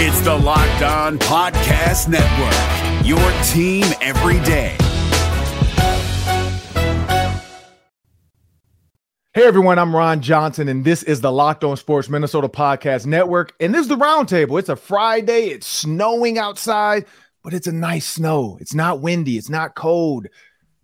It's the Locked On Podcast Network, your team every day. Hey everyone, I'm Ron Johnson, and this is the Locked On Sports Minnesota Podcast Network. And this is the roundtable. It's a Friday, it's snowing outside, but it's a nice snow. It's not windy, it's not cold,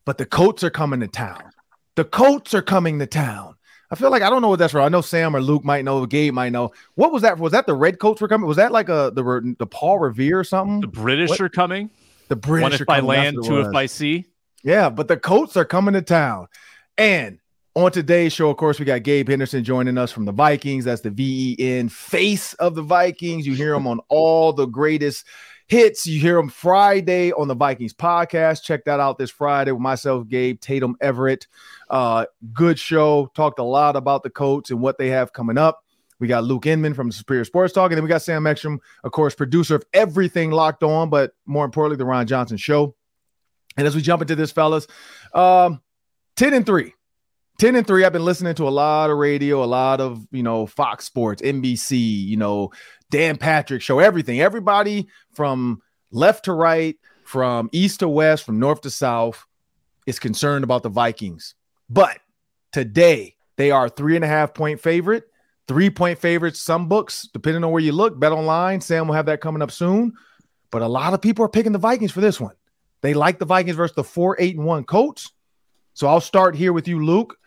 but the Colts are coming to town. The Colts are coming to town. I feel like I don't know what that's for. I know Sam or Luke might know, Gabe might know. What was that? Was that the Red Colts were coming? Was that like a the the Paul Revere or something? The British what? are coming. The British are coming. one if by land, two if by sea. Yeah, but the Coats are coming to town. And on today's show, of course, we got Gabe Henderson joining us from the Vikings. That's the VEN face of the Vikings. You hear him on all the greatest hits. You hear him Friday on the Vikings podcast. Check that out this Friday with myself, Gabe, Tatum Everett. Uh, good show. Talked a lot about the Colts and what they have coming up. We got Luke Inman from Superior Sports Talk, and then we got Sam Ekstrom, of course, producer of everything Locked On, but more importantly, the Ron Johnson Show. And as we jump into this, fellas, um, 10 and 3. 10 and 3 i've been listening to a lot of radio a lot of you know fox sports nbc you know Dan Patrick show, everything. Everybody from left to right, from east to west, from north to south is concerned about the Vikings. But today, they are three and a half point favorite, three point favorites, some books, depending on where you look. Bet online. Sam will have that coming up soon. But a lot of people are picking the Vikings for this one. They like the Vikings versus the four, eight, and one Colts. So I'll start here with you, Luke.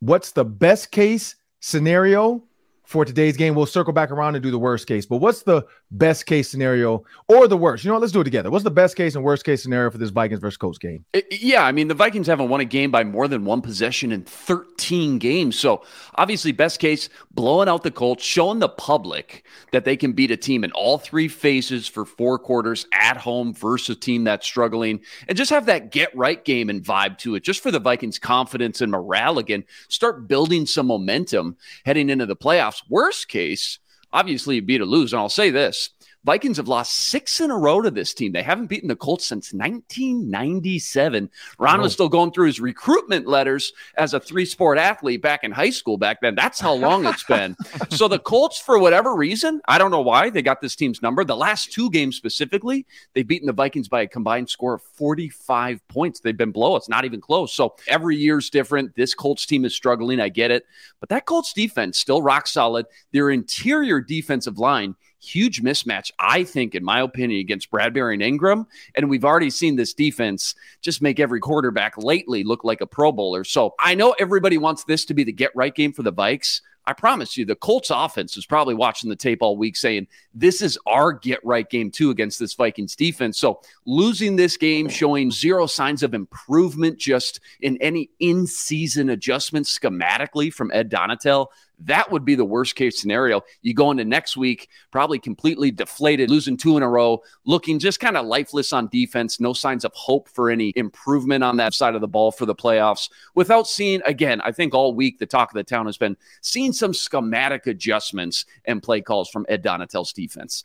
What's the best case scenario for today's game. We'll circle back around and do the worst case. But what's the best case scenario or the worst? You know, what, let's do it together. What's the best case and worst case scenario for this Vikings versus Colts game? Yeah, I mean, the Vikings haven't won a game by more than one possession in 13 games. So obviously, best case, blowing out the Colts, showing the public that they can beat a team in all three phases for four quarters at home versus a team that's struggling, and just have that get right game and vibe to it, just for the Vikings' confidence and morale again. Start building some momentum heading into the playoffs playoffs. Worst case, obviously you beat or lose. And I'll say this Vikings have lost six in a row to this team. They haven't beaten the Colts since 1997. Ron was still going through his recruitment letters as a three sport athlete back in high school back then. That's how long it's been. so the Colts, for whatever reason, I don't know why, they got this team's number. The last two games specifically, they've beaten the Vikings by a combined score of 45 points. They've been below. It's not even close. So every year's different. This Colts team is struggling. I get it. But that Colts defense still rock solid. Their interior defensive line huge mismatch, I think, in my opinion, against Bradbury and Ingram. And we've already seen this defense just make every quarterback lately look like a Pro Bowler. So I know everybody wants this to be the get right game for the Vikes. I promise you, the Colts offense is probably watching the tape all week saying, this is our get right game too against this Vikings defense. So losing this game, showing zero signs of improvement just in any in season adjustments schematically from Ed Donatell, that would be the worst case scenario. You go into next week, probably completely deflated, losing two in a row, looking just kind of lifeless on defense, no signs of hope for any improvement on that side of the ball for the playoffs. Without seeing, again, I think all week the talk of the town has been seeing some schematic adjustments and play calls from Ed Donatell's defense.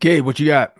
Gabe, what you got?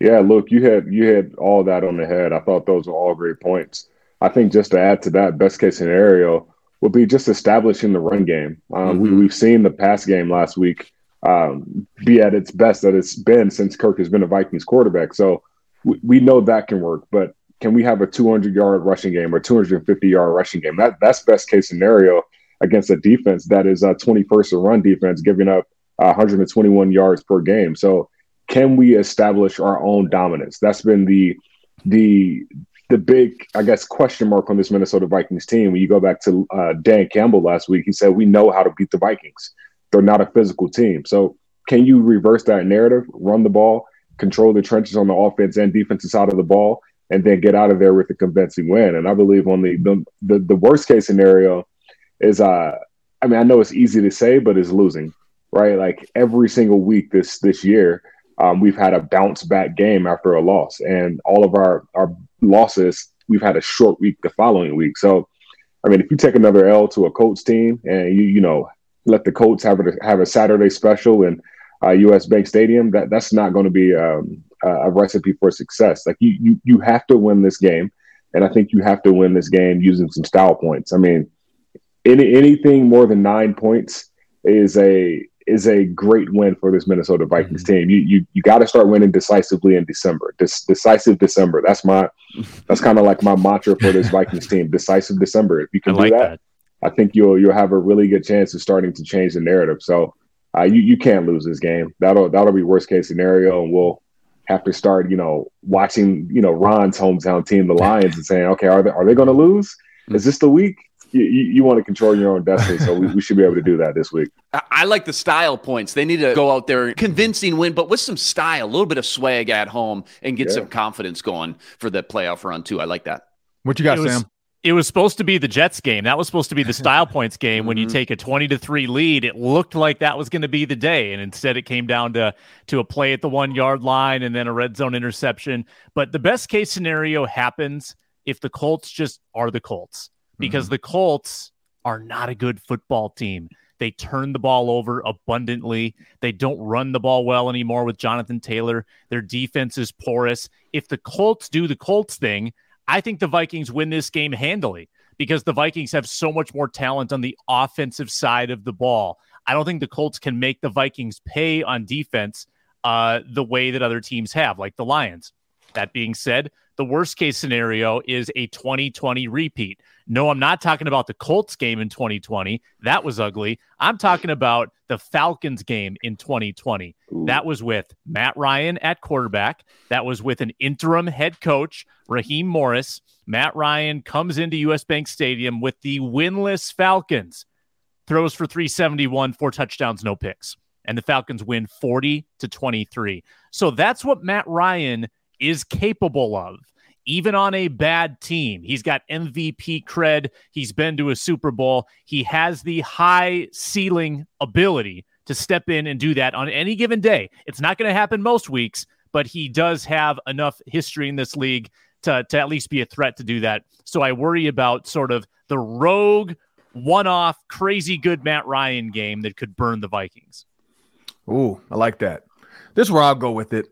Yeah, look, you had you had all that on the head. I thought those were all great points. I think just to add to that, best case scenario, will be just establishing the run game. Um, mm-hmm. we, have seen the pass game last week um, be at its best that it's been since Kirk has been a Vikings quarterback. So we, we know that can work, but can we have a 200 yard rushing game or 250 yard rushing game? That that's best case scenario against a defense that is a 21st a run defense, giving up 121 yards per game. So can we establish our own dominance? That's been the the the big, I guess, question mark on this Minnesota Vikings team. When you go back to uh, Dan Campbell last week, he said, We know how to beat the Vikings. They're not a physical team. So, can you reverse that narrative, run the ball, control the trenches on the offense and defensive side of the ball, and then get out of there with a convincing win? And I believe on the the, the, worst case scenario is, uh, I mean, I know it's easy to say, but it's losing, right? Like every single week this this year, um, we've had a bounce back game after a loss, and all of our our losses, we've had a short week the following week. So, I mean, if you take another L to a Colts team and you you know let the Colts have a have a Saturday special in uh, U.S. Bank Stadium, that that's not going to be um, a recipe for success. Like you you you have to win this game, and I think you have to win this game using some style points. I mean, any anything more than nine points is a is a great win for this Minnesota Vikings mm-hmm. team. You you you got to start winning decisively in December. This decisive December. That's my that's kind of like my mantra for this Vikings team. Decisive December. If you can I do that, that, I think you'll you'll have a really good chance of starting to change the narrative. So uh, you you can't lose this game. That'll that'll be worst case scenario, and we'll have to start you know watching you know Ron's hometown team, the Lions, and saying, okay, are they are they going to lose? Is this the week? You, you, you, want to control your own destiny, so we, we, should be able to do that this week. I like the style points. They need to go out there, convincing win, but with some style, a little bit of swag at home, and get yeah. some confidence going for the playoff run too. I like that. What you got, was, Sam? it was supposed to be the Jets game. That was supposed to be the style points game when you mm-hmm. take a 20 to 3 lead. It looked like that was going to be the day and instead it came down to to a play at the 1-yard line and then a red zone interception. But the best case scenario happens if the Colts just are the Colts because mm-hmm. the Colts are not a good football team. They turn the ball over abundantly. They don't run the ball well anymore with Jonathan Taylor. Their defense is porous. If the Colts do the Colts thing, I think the Vikings win this game handily because the Vikings have so much more talent on the offensive side of the ball. I don't think the Colts can make the Vikings pay on defense uh, the way that other teams have, like the Lions. That being said, the worst case scenario is a 2020 repeat. No, I'm not talking about the Colts game in 2020. That was ugly. I'm talking about the Falcons game in 2020. Ooh. That was with Matt Ryan at quarterback. That was with an interim head coach, Raheem Morris. Matt Ryan comes into US Bank Stadium with the winless Falcons, throws for 371, four touchdowns, no picks. And the Falcons win 40 to 23. So that's what Matt Ryan is capable of even on a bad team. He's got MVP cred. He's been to a Super Bowl. He has the high ceiling ability to step in and do that on any given day. It's not going to happen most weeks, but he does have enough history in this league to, to at least be a threat to do that. So I worry about sort of the rogue, one off, crazy good Matt Ryan game that could burn the Vikings. Ooh, I like that. This is where I'll go with it.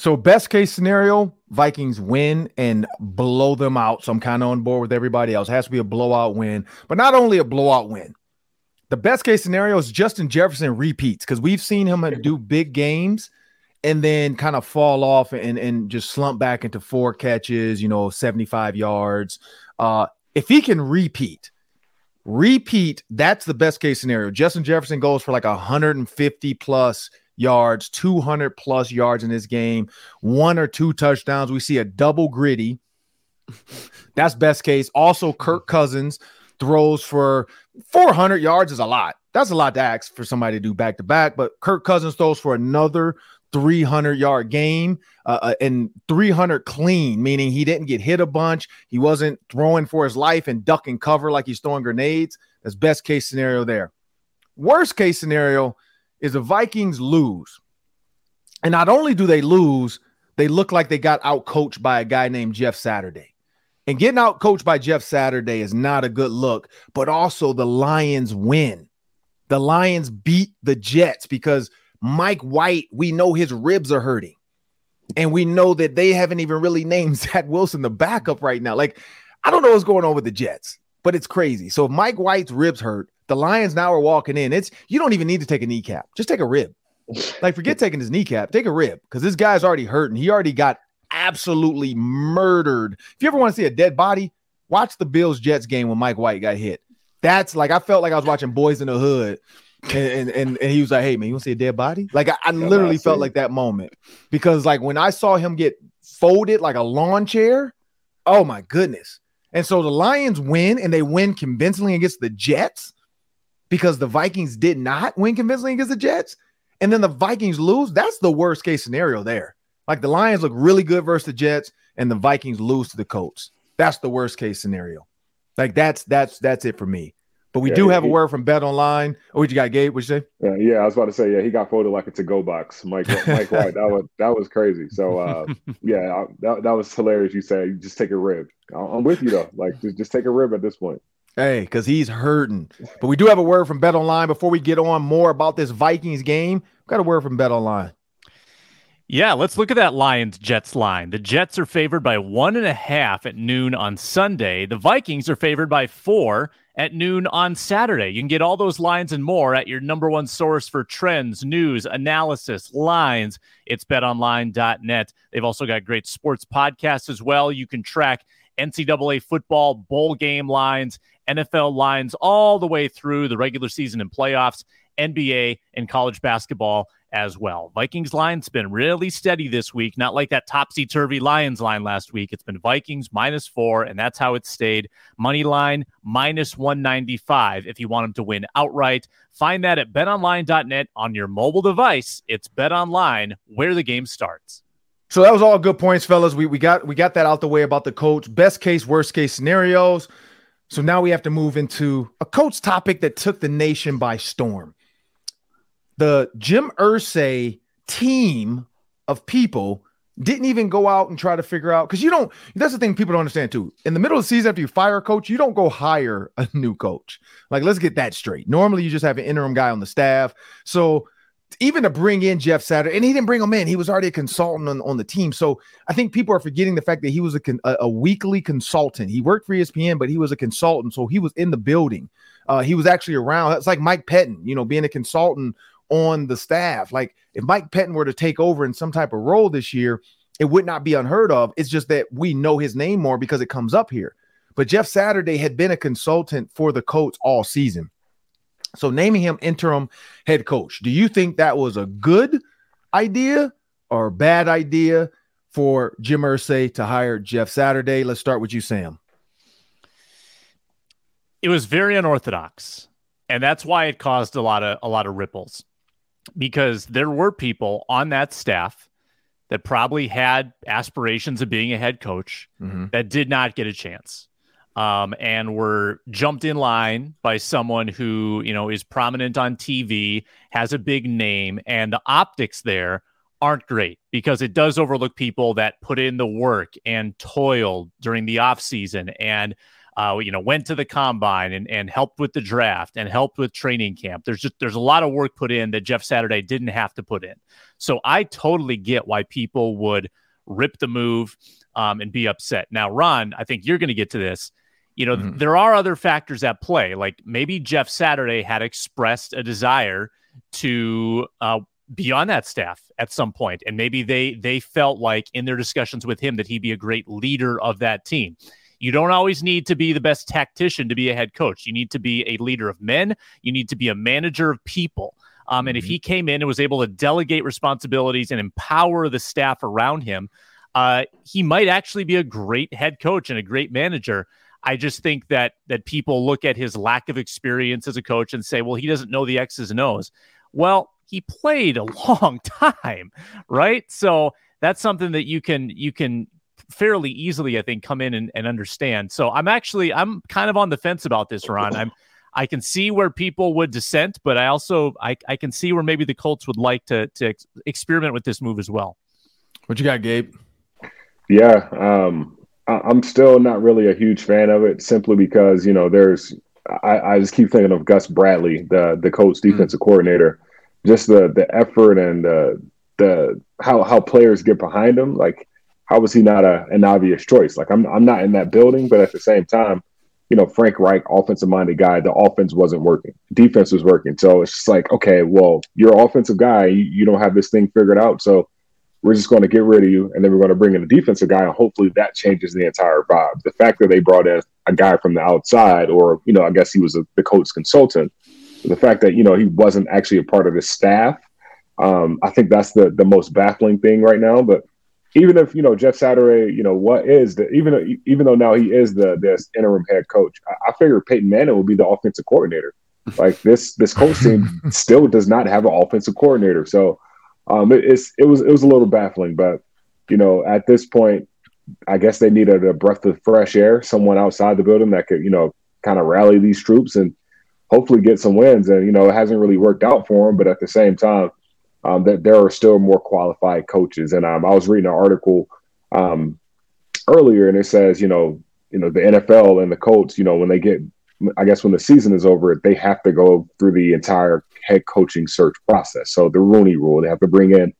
So best case scenario, Vikings win and blow them out. So I'm kind of on board with everybody else. It has to be a blowout win, but not only a blowout win. The best case scenario is Justin Jefferson repeats because we've seen him do big games and then kind of fall off and, and just slump back into four catches, you know, 75 yards. Uh, if he can repeat, repeat, that's the best case scenario. Justin Jefferson goes for like 150 plus yards, 200 plus yards in this game, one or two touchdowns. We see a double Griddy. That's best case. Also, Kirk Cousins throws for 400 yards is a lot. That's a lot to ask for somebody to do back to back, but Kirk Cousins throws for another 300 yard game uh, uh and 300 clean, meaning he didn't get hit a bunch. He wasn't throwing for his life and ducking cover like he's throwing grenades. That's best case scenario there. Worst case scenario, is the Vikings lose. And not only do they lose, they look like they got out coached by a guy named Jeff Saturday. And getting out coached by Jeff Saturday is not a good look, but also the Lions win. The Lions beat the Jets because Mike White, we know his ribs are hurting. And we know that they haven't even really named Zach Wilson the backup right now. Like, I don't know what's going on with the Jets, but it's crazy. So if Mike White's ribs hurt, the Lions now are walking in. It's you don't even need to take a kneecap. Just take a rib. Like forget taking his kneecap. Take a rib because this guy's already hurting. He already got absolutely murdered. If you ever want to see a dead body, watch the Bills Jets game when Mike White got hit. That's like I felt like I was watching Boys in the Hood. And, and, and he was like, "Hey man, you want to see a dead body?" Like I, I literally felt like that moment because like when I saw him get folded like a lawn chair, oh my goodness! And so the Lions win and they win convincingly against the Jets because the Vikings did not win convincingly against the Jets, and then the Vikings lose, that's the worst case scenario there. Like the Lions look really good versus the Jets, and the Vikings lose to the Colts. That's the worst case scenario. Like that's that's that's it for me. But we yeah, do have he, a word from Bet Online. Oh, what you got, Gabe? What you say? Yeah, yeah, I was about to say, yeah, he got folded like a to-go box. Mike, Mike White, that was that was crazy. So, uh, yeah, I, that, that was hilarious. You said just take a rib. I'm with you though. Like, just just take a rib at this point. Hey, because he's hurting. But we do have a word from Bet Online before we get on more about this Vikings game. Got a word from Bet Online. Yeah, let's look at that Lions Jets line. The Jets are favored by one and a half at noon on Sunday. The Vikings are favored by four at noon on Saturday. You can get all those lines and more at your number one source for trends, news, analysis, lines. It's betonline.net. They've also got great sports podcasts as well. You can track NCAA football, bowl game lines, NFL lines, all the way through the regular season and playoffs, NBA, and college basketball as well. Vikings line's been really steady this week, not like that topsy turvy Lions line last week. It's been Vikings minus four, and that's how it stayed. Money line minus 195 if you want them to win outright. Find that at betonline.net on your mobile device. It's betonline where the game starts. So that was all good points, fellas. We we got we got that out the way about the coach. Best case, worst case scenarios. So now we have to move into a coach topic that took the nation by storm. The Jim Irsay team of people didn't even go out and try to figure out because you don't that's the thing people don't understand too. In the middle of the season after you fire a coach you don't go hire a new coach. Like let's get that straight. Normally you just have an interim guy on the staff. So even to bring in jeff saturday and he didn't bring him in he was already a consultant on, on the team so i think people are forgetting the fact that he was a, a, a weekly consultant he worked for espn but he was a consultant so he was in the building uh, he was actually around it's like mike pettine you know being a consultant on the staff. Like if Mike Pettine were to take over in some type of role this year, it would not be unheard of. It's just that we know his name more because it comes up here. But Jeff Saturday had been a consultant for the Colts all season. So naming him interim head coach, do you think that was a good idea or a bad idea for Jim Irsay to hire Jeff Saturday? Let's start with you, Sam. It was very unorthodox, and that's why it caused a lot of a lot of ripples because there were people on that staff that probably had aspirations of being a head coach mm-hmm. that did not get a chance um, and were jumped in line by someone who you know is prominent on TV, has a big name, and the optics there aren't great because it does overlook people that put in the work and toiled during the off season and uh, you know, went to the combine and, and helped with the draft and helped with training camp. There's just there's a lot of work put in that Jeff Saturday didn't have to put in. So I totally get why people would rip the move um, and be upset. Now, Ron, I think you're going to get to this. You know, mm-hmm. there are other factors at play. Like maybe Jeff Saturday had expressed a desire to uh, be on that staff at some point, and maybe they they felt like in their discussions with him that he'd be a great leader of that team. You don't always need to be the best tactician to be a head coach. You need to be a leader of men. You need to be a manager of people. Um, and if mm-hmm. he came in and was able to delegate responsibilities and empower the staff around him, uh, he might actually be a great head coach and a great manager. I just think that that people look at his lack of experience as a coach and say, well, he doesn't know the X's and O's. Well, he played a long time, right? So that's something that you can you can fairly easily, I think, come in and, and understand. So I'm actually I'm kind of on the fence about this, Ron. I'm I can see where people would dissent, but I also I, I can see where maybe the Colts would like to to ex- experiment with this move as well. What you got, Gabe? Yeah, um, I, am still not really a huge fan of it, simply because you know there's I, I just keep thinking of Gus Bradley, the the Colts hmm. defensive mm. coordinator, just the the effort and the the how how players get behind him, like how was he not a, an obvious choice? Like I'm I'm not in that building, but at the same time, you know, Frank Reich, offensive minded guy, the offense wasn't working. Defense was working. So it's just like, okay, well, you're offensive guy, you, you don't have this thing figured out. So we're just going to get rid of you and then we're going to bring in a defensive guy and hopefully that changes the entire vibe. The fact that they brought in a guy from the outside or, you know, I guess he was a, the coach consultant, the fact that, you know, he wasn't actually a part of the staff, um, I think that's the the most baffling thing right now. But even if you know Jeff Saturday, you know what is the even even though now he is the this interim head Colts, I, I figure Peyton Manning will be the offensive coordinator. Like this this coach team still does not have an offensive coordinator, so um, it, it's it was it was a little baffling. But you know at this point, I guess they needed a breath of fresh air, someone outside the building that could you know kind of rally these troops and hopefully get some wins. And you know it hasn't really worked out for them, but at the same time um, that there are still more qualified coaches. And um, I was reading an article um, earlier, and it says, you know, you know, the NFL and the Colts, you know, when they get, I guess, when the season is over, they have to go through the entire head coaching search process. So the Rooney Rule, they have to bring in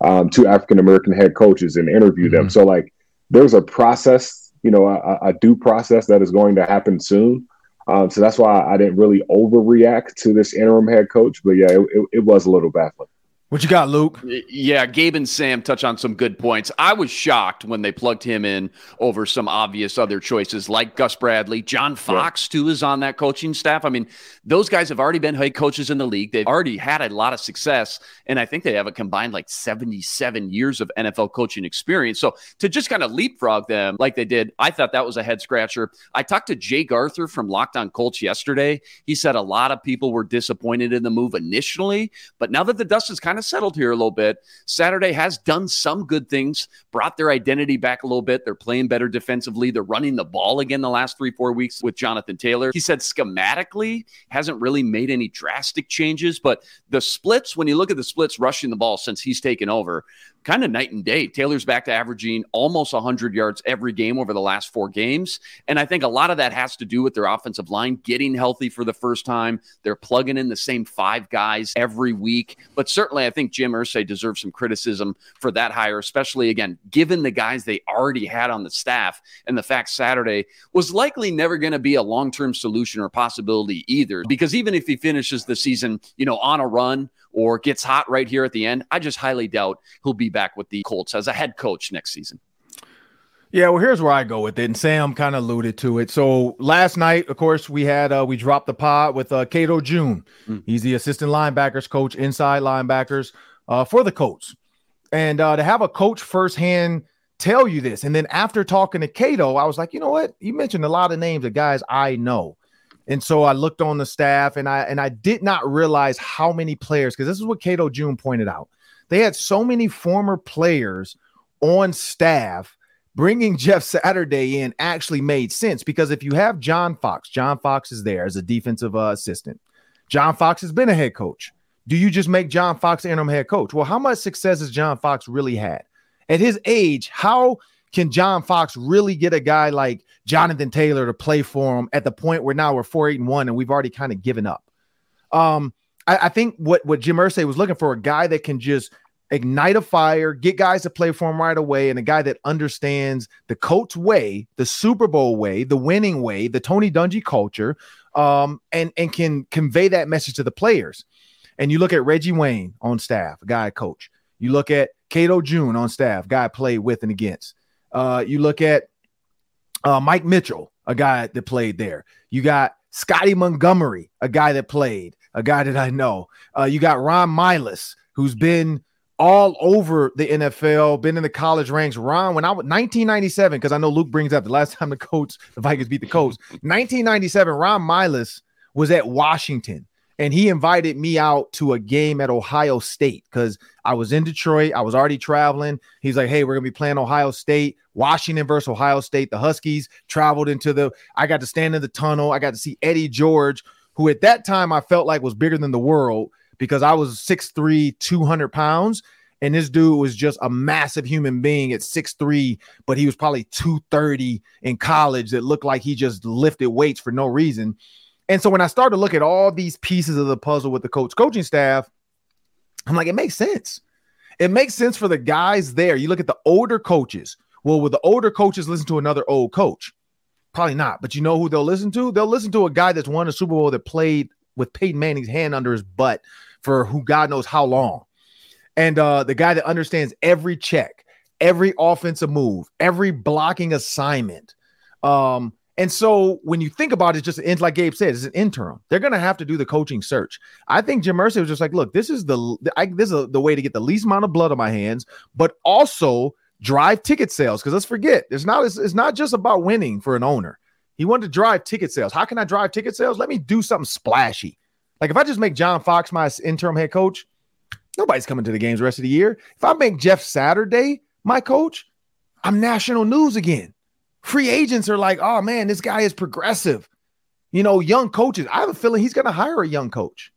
um, two African American head coaches and interview mm-hmm. them. So like, there's a process, you know, a, a due process that is going to happen soon. Um, so that's why I didn't really overreact to this interim head coach. But yeah, it, it, it was a little baffling. What you got, Luke? Yeah, Gabe and Sam touch on some good points. I was shocked when they plugged him in over some obvious other choices like Gus Bradley. John Fox, yeah. too, is on that coaching staff. I mean, those guys have already been head coaches in the league. They've already had a lot of success. And I think they have a combined like 77 years of NFL coaching experience. So to just kind of leapfrog them like they did, I thought that was a head scratcher. I talked to Jake Arthur from Locked On Colts yesterday. He said a lot of people were disappointed in the move initially, but now that the dust is kind of of settled here a little bit. Saturday has done some good things, brought their identity back a little bit. They're playing better defensively. They're running the ball again the last three, four weeks with Jonathan Taylor. He said schematically hasn't really made any drastic changes, but the splits, when you look at the splits rushing the ball since he's taken over, kind of night and day. Taylor's back to averaging almost 100 yards every game over the last four games. And I think a lot of that has to do with their offensive line getting healthy for the first time. They're plugging in the same five guys every week. But certainly, I think Jim Irsay deserves some criticism for that hire, especially, again, given the guys they already had on the staff and the fact Saturday was likely never going to be a long term solution or possibility either. Because even if he finishes the season, you know, on a run, or gets hot right here at the end, I just highly doubt he'll be back with the Colts as a head coach next season. Yeah, well, here's where I go with it, and Sam kind of alluded to it. So last night, of course, we had uh, we dropped the pod with uh, Cato June. Mm. He's the assistant linebackers coach, inside linebackers uh, for the Colts, and uh, to have a coach firsthand tell you this, and then after talking to Cato, I was like, you know what? You mentioned a lot of names of guys I know. And so I looked on the staff and I and I did not realize how many players because this is what Cato June pointed out. They had so many former players on staff. Bringing Jeff Saturday in actually made sense because if you have John Fox, John Fox is there as a defensive uh, assistant. John Fox has been a head coach. Do you just make John Fox interim head coach? Well, how much success has John Fox really had? At his age, how can John Fox really get a guy like Jonathan Taylor to play for him at the point where now we're four eight and one and we've already kind of given up? Um, I, I, think what what Jim Irsay was looking for a guy that can just ignite a fire, get guys to play for him right away, and a guy that understands the coach way, the Super Bowl way, the winning way, the Tony Dungy culture, um, and and can convey that message to the players. And you look at Reggie Wayne on staff, guy Colts. You look at Cato June on staff, guy played with and against. Uh, you look at uh, Mike Mitchell, a guy that played there. You got Scottie Montgomery, a guy that played, a guy that I know. Uh, you got Ron Milus, who's been all over the NFL, been in the college ranks. Ron, when I was 1997, because I know Luke brings up the last time the Colts, the Vikings beat the Colts, 1997, Ron Milus was at Washington and he invited me out to a game at Ohio State because I was in Detroit. I was already traveling. He's like, "Hey, we're gonna be playing Ohio State, Washington versus Ohio State." The Huskies traveled into the. I got to stand in the tunnel. I got to see Eddie George, who at that time I felt like was bigger than the world because I was 6'3", 200 pounds. And this dude was just a massive human being at 6'3, but he was probably 230 in college that looked like he just lifted weights for no reason. And so when I started to look at all these pieces of the puzzle with the coach coaching staff, I'm like, it makes sense. It makes sense for the guys there. You look at the older coaches. Well, will the older coaches listen to another old coach? Probably not. But you know who they'll listen to? They'll listen to a guy that's won a Super Bowl that played with Peyton Manning's hand under his butt for who God knows how long. And uh, the guy that understands every check, every offensive move, every blocking assignment. Um, and so when you think about it, just like Gabe said, it's an interim. They're going to have to do the coaching search. I think Jim Irsay was just like, look, this is the I, this is the way to get the least amount of blood on my hands, but also drive ticket sales. Because let's forget, it's not it's, it's not just about winning for an owner. He wanted to drive ticket sales. How can I drive ticket sales? Let me do something splashy. Like if I just make John Fox my interim head coach, nobody's coming to the games the rest of the year. If I make Jeff Saturday my coach, I'm national news again. Free agents are like, oh man, this guy is progressive. You know, young coaches. I have a feeling he's going to hire a young coach.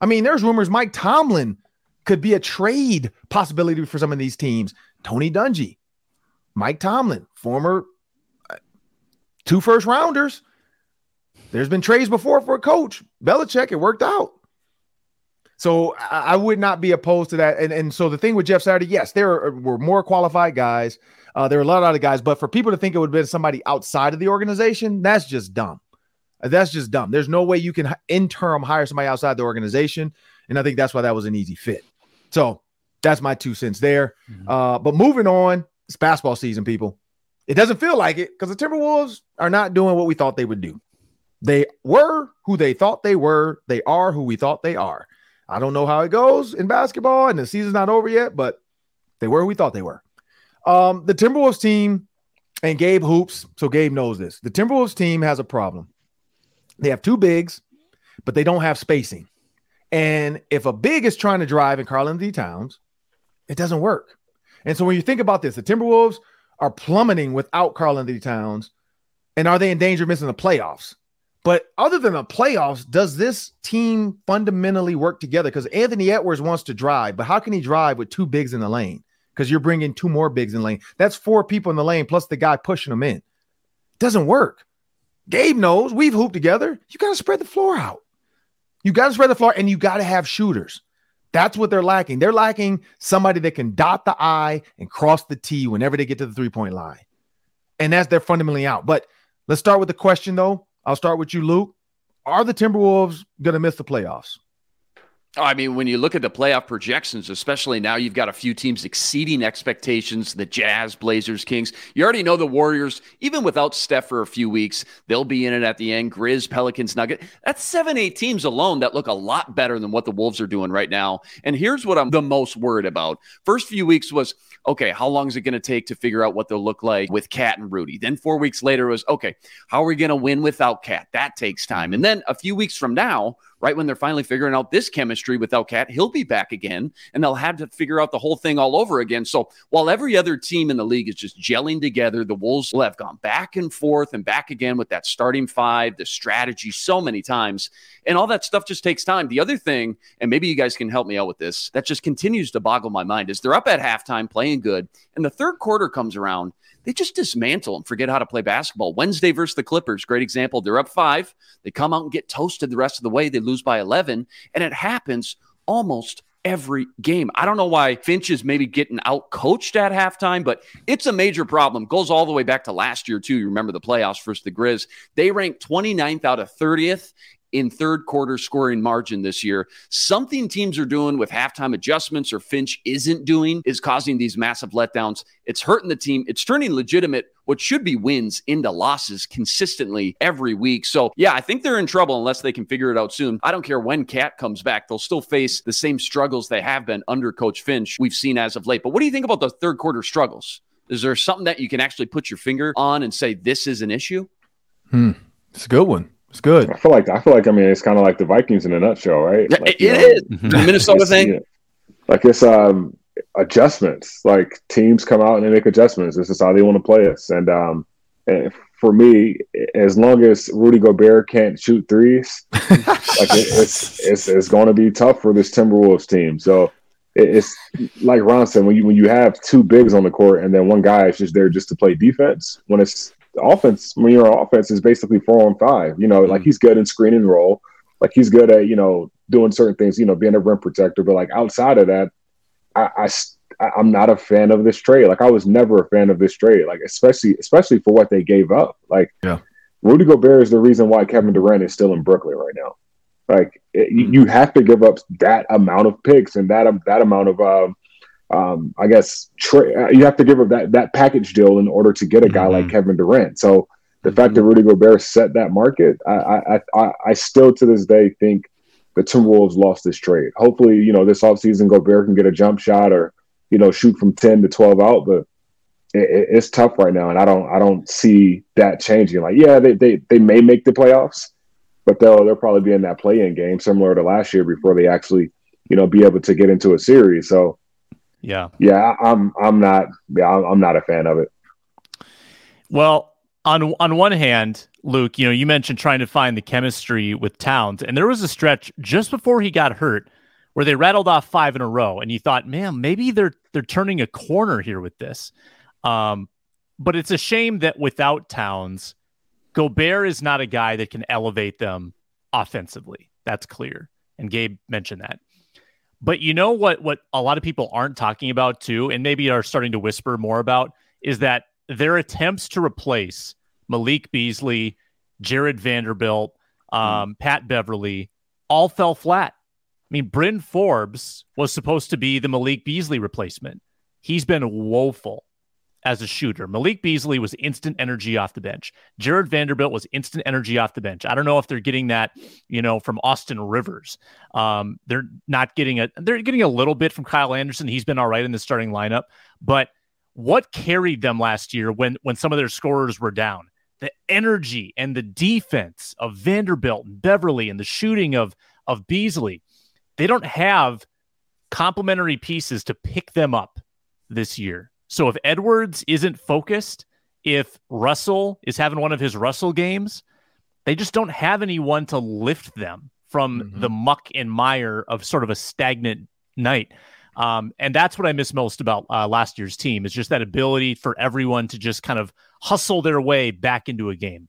I mean, there's rumors Mike Tomlin could be a trade possibility for some of these teams. Tony Dungy, Mike Tomlin, former uh, two first rounders. There's been trades before for a coach. Belichick, it worked out. So I, would not be opposed to that. And, and so the thing with Jeff Saturday, yes, there were more qualified guys. Uh, there were a lot of other guys, but for people to think it would have been somebody outside of the organization, that's just dumb. That's just dumb. There's no way you can interim hire somebody outside the organization. And I think that's why that was an easy fit. So that's my two cents there. Mm-hmm. Uh, but moving on, it's basketball season, people. It doesn't feel like it because the Timberwolves are not doing what we thought they would do. They were who they thought they were. They are who we thought they are. I don't know how it goes in basketball, and the season's not over yet, but they were who we thought they were. Um, the Timberwolves team and Gabe hoops, so Gabe knows this. The Timberwolves team has a problem. They have two bigs, but they don't have spacing. And if a big is trying to drive in Karl-Anthony Towns, it doesn't work. And so when you think about this, the Timberwolves are plummeting without Karl-Anthony Towns. And are they in danger of missing the playoffs? But other than the playoffs, does this team fundamentally work together? Because Anthony Edwards wants to drive, but how can he drive with two bigs in the lane? Because you're bringing two more bigs in lane. That's four people in the lane plus the guy pushing them in. Doesn't work. Gabe knows we've hooped together. You got to spread the floor out. You got to spread the floor and you got to have shooters. That's what they're lacking. They're lacking somebody that can dot the I and cross the T whenever they get to the three point line. And that's they're fundamentally out. But let's start with the question though. I'll start with you, Luke. Are the Timberwolves going to miss the playoffs? I mean, when you look at the playoff projections, especially now, you've got a few teams exceeding expectations the Jazz, Blazers, Kings. You already know the Warriors, even without Steph for a few weeks, they'll be in it at the end. Grizz, Pelicans, Nugget. That's seven, eight teams alone that look a lot better than what the Wolves are doing right now. And here's what I'm the most worried about. First few weeks was okay, how long is it going to take to figure out what they'll look like with KAT and Rudy? Then four weeks later was okay, how are we going to win without KAT? That takes time. And then a few weeks from now, right when they're finally figuring out this chemistry without KAT, he'll be back again, and they'll have to figure out the whole thing all over again. So while every other team in the league is just gelling together, the Wolves will have gone back and forth and back again with that starting five, the strategy so many times, and all that stuff just takes time. The other thing, and maybe you guys can help me out with this, that just continues to boggle my mind is they're up at halftime playing good, and the third quarter comes around they just dismantle and forget how to play basketball. Wednesday versus the Clippers, great example. They're up five. They come out and get toasted the rest of the way. They lose by 11. And it happens almost every game. I don't know why Finch is maybe getting out coached at halftime, but it's a major problem. Goes all the way back to last year, too. You remember the playoffs versus the Grizz. They ranked 29th out of 30th in third quarter scoring margin this year. Something teams are doing with halftime adjustments or Finch isn't doing is causing these massive letdowns. It's hurting the team. It's turning legitimate what should be wins into losses consistently every week. So, yeah, I think they're in trouble unless they can figure it out soon. I don't care when KAT comes back, they'll still face the same struggles they have been under Coach Finch we've seen as of late. But what do you think about the third quarter struggles? Is there something that you can actually put your finger on and say this is an issue? Hmm. It's a good one. It's good. I feel like I feel like I mean it's kind of like the Vikings in a nutshell, right? Yeah, like, it is. Mm-hmm. The Minnesota thing. Like it's um adjustments. Like teams come out and they make adjustments. This is how they want to play us. And um and for me, as long as Rudy Gobert can't shoot threes, like it, it's it's it's going to be tough for this Timberwolves team. So it's like Ron said when you when you have two bigs on the court and then one guy is just there just to play defense. When it's offense when your offense is basically four on five. You know, mm-hmm. like he's good in screen and roll, like he's good at you know doing certain things. You know, being a rim protector. But like outside of that, I, I I'm not a fan of this trade. Like I was never a fan of this trade. Like especially especially for what they gave up. Like yeah. Rudy Gobert is the reason why Kevin Durant is still in Brooklyn right now. Like it, mm-hmm. you have to give up that amount of picks and that um, that amount of um, um, I guess tra- uh, you have to give up that that package deal in order to get a guy mm-hmm. like Kevin Durant. So the mm-hmm. fact that Rudy Gobert set that market, I, I, I I still to this day think the Timberwolves lost this trade. Hopefully, you know this offseason Gobert can get a jump shot or you know shoot from ten to twelve out, but it, it's tough right now, and I don't I don't see that changing. Like yeah, they they they may make the playoffs, but they'll they'll probably be in that play in game similar to last year before they actually you know be able to get into a series. So yeah. Yeah, I'm I'm not yeah, I'm not a fan of it. Well, on on one hand, Luke, you know, you mentioned trying to find the chemistry with Towns, and there was a stretch just before he got hurt where they rattled off five in a row, and you thought, man, maybe they're they're turning a corner here with this. Um, but it's a shame that without Towns, Gobert is not a guy that can elevate them offensively. That's clear, and Gabe mentioned that. But you know what what a lot of people aren't talking about too, and maybe are starting to whisper more about, is that their attempts to replace Malik Beasley Jared Vanderbilt, um, Pat Beverley all fell flat. I mean, Bryn Forbes was supposed to be the Malik Beasley replacement. He's been woeful as a shooter. Malik Beasley was instant energy off the bench. Jared Vanderbilt was instant energy off the bench. I don't know if they're getting that, you know, from Austin Rivers. Um, they're not getting a they're getting a little bit from Kyle Anderson. He's been all right in the starting lineup, but what carried them last year when when some of their scorers were down? The energy and the defense of Vanderbilt and Beverley and the shooting of of Beasley. They don't have complementary pieces to pick them up this year. So if Edwards isn't focused, if Russell is having one of his Russell games, they just don't have anyone to lift them from mm-hmm. the muck and mire of sort of a stagnant night. Um, and that's what I miss most about uh, last year's team is just that ability for everyone to just kind of hustle their way back into a game.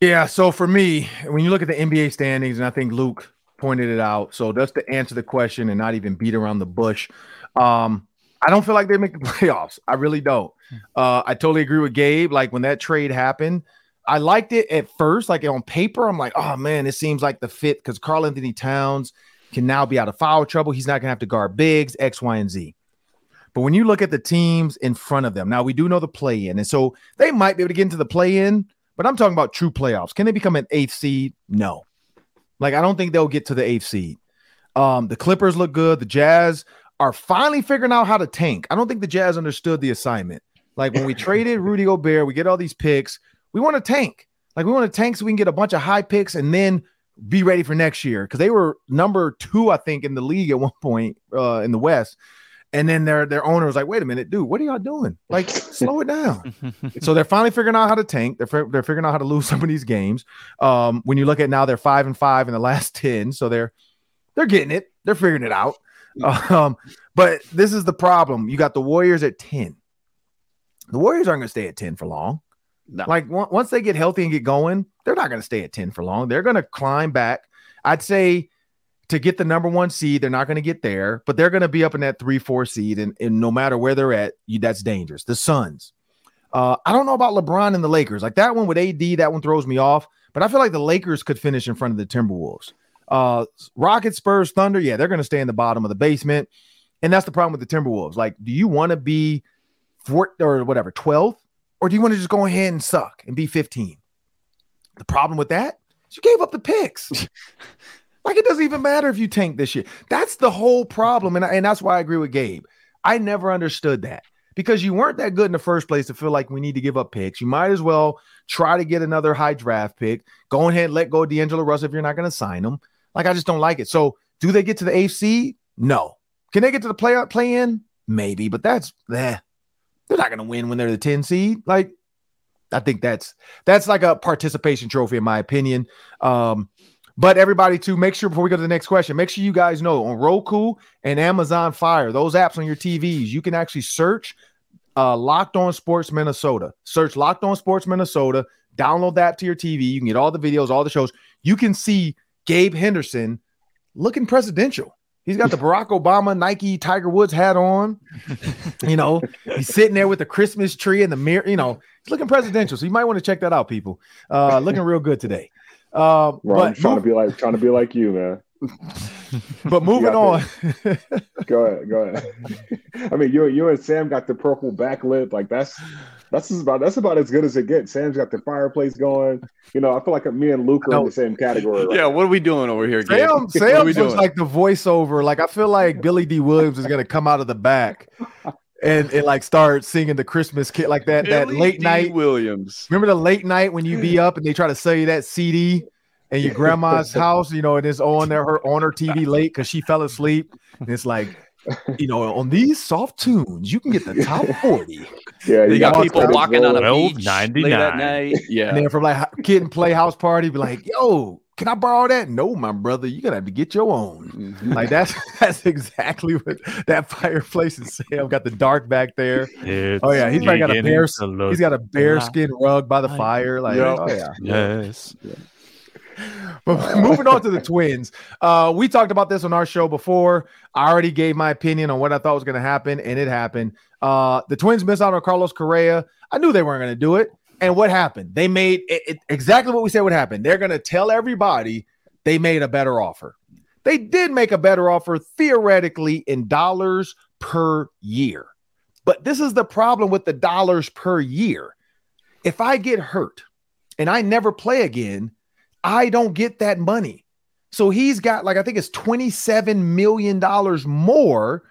Yeah. So for me, when you look at the NBA standings, and I think Luke pointed it out. So just to answer the question and not even beat around the bush, um, I don't feel like they make the playoffs. I really don't. Hmm. Uh, I totally agree with Gabe. Like when that trade happened, I liked it at first. Like on paper, I'm like, oh man, it seems like the fit because Karl-Anthony Towns can now be out of foul trouble. He's not gonna have to guard bigs, X, Y, and Z. But when you look at the teams in front of them, now we do know the play in, and so they might be able to get into the play in. But I'm talking about true playoffs. Can they become an eighth seed? No. Like I don't think they'll get to the eighth seed. Um, the Clippers look good. The Jazz are finally figuring out how to tank. I don't think the Jazz understood the assignment. Like when we traded Rudy Gobert, we get all these picks. We want to tank. Like we want to tank so we can get a bunch of high picks and then be ready for next year. Because they were number two, I think, in the league at one point uh, in the West. And then their their owner was like, "Wait a minute, dude, what are y'all doing? Like, slow it down." so they're finally figuring out how to tank. They're they're figuring out how to lose some of these games. Um, when you look at now, they're five and five in the last ten, so they're they're getting it. They're figuring it out. Um, but this is the problem. You got the Warriors at 10. The Warriors aren't going to stay at 10 for long. No. Like w- once they get healthy and get going, they're not going to stay at 10 for long. They're going to climb back. I'd say to get the number one seed, they're not going to get there, but they're going to be up in that three, four seed. And, and no matter where they're at, you, that's dangerous. The Suns. Uh, I don't know about LeBron and the Lakers. Like that one with AD, that one throws me off. But I feel like the Lakers could finish in front of the Timberwolves. Uh, Rockets, Spurs, Thunder, yeah, they're going to stay in the bottom of the basement. And that's the problem with the Timberwolves. Like, do you want to be fourth or whatever, 12th? Or do you want to just go ahead and suck and be 15? The problem with that is you gave up the picks. like, it doesn't even matter if you tank this year. That's the whole problem. And, and that's why I agree with Gabe. I never understood that because you weren't that good in the first place to feel like we need to give up picks. You might as well try to get another high draft pick. Go ahead and let go of D'Angelo Russell if you're not going to sign him. Like I just don't like it. So do they get to the AFC? No. Can they get to the play play in? Maybe, but that's eh. They're not gonna win when they're the 10 seed. Like, I think that's that's like a participation trophy, in my opinion. Um, but everybody too, make sure before we go to the next question, make sure you guys know on Roku and Amazon Fire, those apps on your TVs, you can actually search uh, Locked On Sports Minnesota. Search Locked On Sports Minnesota. Download that to your TV. You can get all the videos, all the shows. You can see Gabe Henderson looking presidential. He's got the Barack Obama Nike Tiger Woods hat on. you know, he's sitting there with the Christmas tree in the mirror. You know, he's looking presidential. So you might want to check that out, people. Uh, looking real good today. Uh, but trying to be like trying to be like you, man. but moving on. go ahead, go ahead. I mean, you you and Sam got the purple backlit. Like that's that's about that's about as good as it gets. Sam's got the fireplace going. You know, I feel like me and Luke are in the same category. Right yeah, what are we doing over here? Gabe? Sam Sam looks like the voiceover. Like I feel like Billy Dee Williams is gonna come out of the back. And, and like start singing the Christmas kit like that Billy that late D. night Williams. Remember the late night when you be up and they try to sell you that CD in your grandma's house, you know, and it's on there her on her TV late because she fell asleep. And it's like you know, on these soft tunes, you can get the top 40. Yeah, you got people walking on a beach 99. late at night. Yeah. And then from like kid and play house party, be like, yo, can I borrow that? No, my brother, you're gonna have to get your own. Mm-hmm. Like that's that's exactly what that fireplace is saying. I've got the dark back there. It's oh yeah, he's probably got a bear. He's got a bearskin rug by the fire. Like, yep. oh yeah, yes. Yeah. But moving on to the Twins, uh, we talked about this on our show before. I already gave my opinion on what I thought was going to happen, and it happened. Uh, the Twins missed out on Carlos Correa. I knew they weren't going to do it. And what happened? They made it, it, exactly what we said would happen. They're going to tell everybody they made a better offer. They did make a better offer theoretically in dollars per year. But this is the problem with the dollars per year. If I get hurt and I never play again, I don't get that money. So he's got like I think it's 27 million dollars more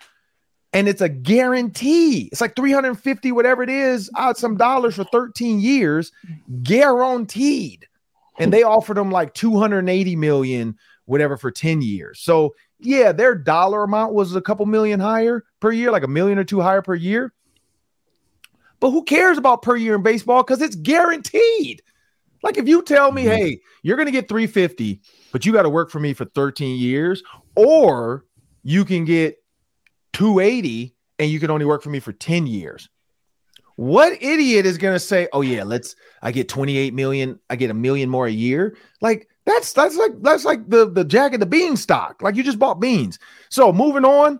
and it's a guarantee. It's like 350 whatever it is, out some dollars for 13 years, guaranteed. And they offered him like 280 million whatever for 10 years. So, yeah, their dollar amount was a couple million higher per year, like a million or two higher per year. But who cares about per year in baseball cuz it's guaranteed. Like if you tell me, mm-hmm. "Hey, you're going to get 350, but you got to work for me for 13 years," or you can get 280 and you can only work for me for 10 years. What idiot is going to say, "Oh yeah, let's I get 28 million, I get a million more a year?" Like that's that's like that's like the the jack of the beanstalk. Like you just bought beans. So moving on,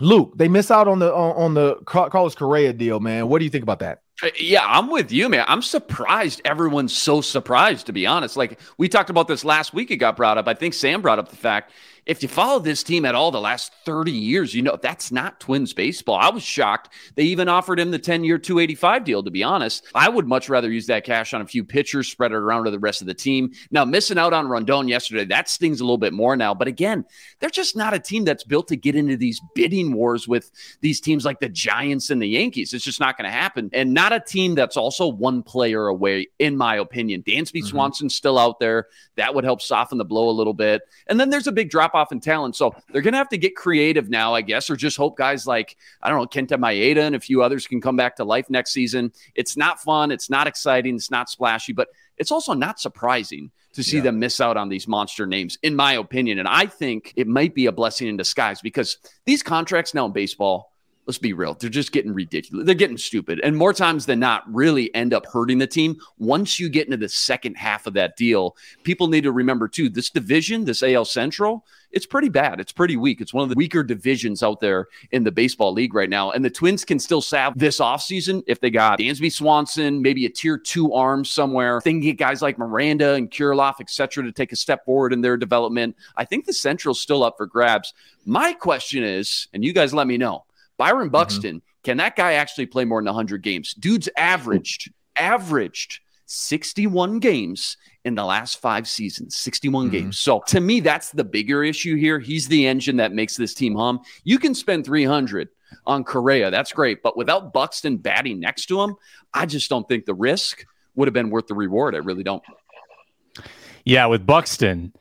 Luke, they miss out on the on, on the Carlos Correa deal, man. What do you think about that? Uh, yeah, I'm with you, man. I'm surprised everyone's so surprised, to be honest. Like we talked about this last week, it got brought up. I think Sam brought up the fact if you follow this team at all the last 30 years, you know that's not Twins baseball. I was shocked. They even offered him the 10 year 285 deal, to be honest. I would much rather use that cash on a few pitchers, spread it around to the rest of the team. Now, missing out on Rondon yesterday, that stings a little bit more now. But again, they're just not a team that's built to get into these bidding wars with these teams like the Giants and the Yankees. It's just not going to happen. And not a team that's also one player away, in my opinion. Dansby mm-hmm. Swanson's still out there. That would help soften the blow a little bit. And then there's a big drop off in talent. So they're going to have to get creative now, I guess, or just hope guys like, I don't know, Kenta Maeda and a few others can come back to life next season. It's not fun. It's not exciting. It's not splashy, but it's also not surprising to see yeah. them miss out on these monster names, in my opinion. And I think it might be a blessing in disguise because these contracts now in baseball, let's be real, they're just getting ridiculous. They're getting stupid. And more times than not, really end up hurting the team. Once you get into the second half of that deal, people need to remember too this division, this AL Central, it's pretty bad. It's pretty weak. It's one of the weaker divisions out there in the baseball league right now. And the Twins can still salve this offseason if they got Dansby Swanson, maybe a tier two arm somewhere. They can get guys like Miranda and Kirilloff, et cetera, to take a step forward in their development. I think the Central's still up for grabs. My question is, and you guys let me know Byron mm-hmm. Buxton, mm-hmm. can that guy actually play more than 100 games? Dude's averaged, averaged 61 games in the last five seasons, 61 mm-hmm. games. So to me, that's the bigger issue here. He's the engine that makes this team hum. You can spend 300 on Correa. That's great. But without Buxton batting next to him, I just don't think the risk would have been worth the reward. I really don't. Yeah, with Buxton,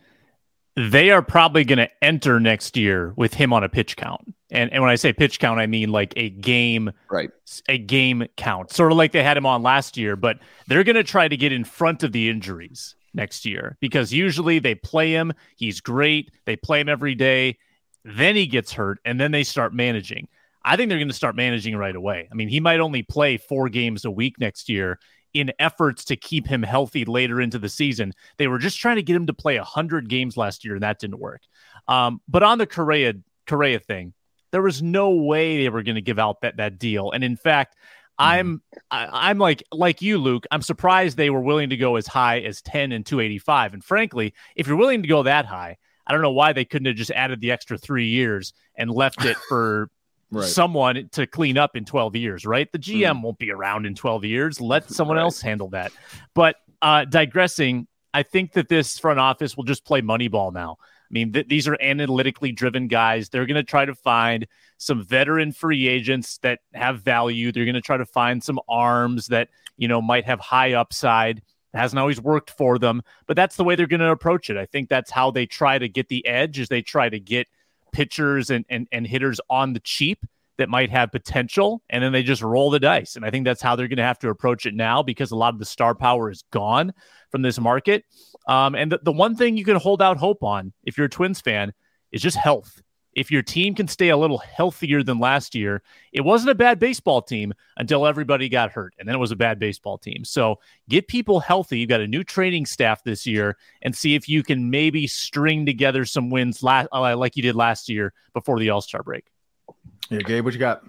they are probably going to enter next year with him on a pitch count. And and when I say pitch count, I mean like a game, right? A game count, sort of like they had him on last year. But they're going to try to get in front of the injuries next year because usually they play him. He's great. They play him every day. Then he gets hurt, and then they start managing. I think they're going to start managing right away. I mean, he might only play four games a week next year in efforts to keep him healthy later into the season. They were just trying to get him to play 100 games last year, and that didn't work. Um, but on the Correa, Correa thing, there was no way they were going to give out that, that deal. And in fact, I'm I, am i am like like you, Luke. I'm surprised they were willing to go as high as 10 and 285. And frankly, if you're willing to go that high, I don't know why they couldn't have just added the extra three years and left it for right. someone to clean up in 12 years, right? The GM mm. won't be around in 12 years. Let someone right. else handle that. But uh, digressing, I think that this front office will just play Moneyball now. I mean, th- these are analytically driven guys. They're going to try to find some veteran free agents that have value. They're going to try to find some arms that, you know, might have high upside. It hasn't always worked for them, but that's the way they're going to approach it. I think that's how they try to get the edge is they try to get – pitchers and, and, and hitters on the cheap that might have potential, and then they just roll the dice. And I think that's how they're going to have to approach it now because a lot of the star power is gone from this market. Um, and the, the one thing you can hold out hope on if you're a Twins fan is just health if your team can stay a little healthier than last year, it wasn't a bad baseball team until everybody got hurt, and then it was a bad baseball team. So get people healthy. You've got a new training staff this year, and see if you can maybe string together some wins uh, like you did last year before the All Star break. Yeah, Gabe, what you got?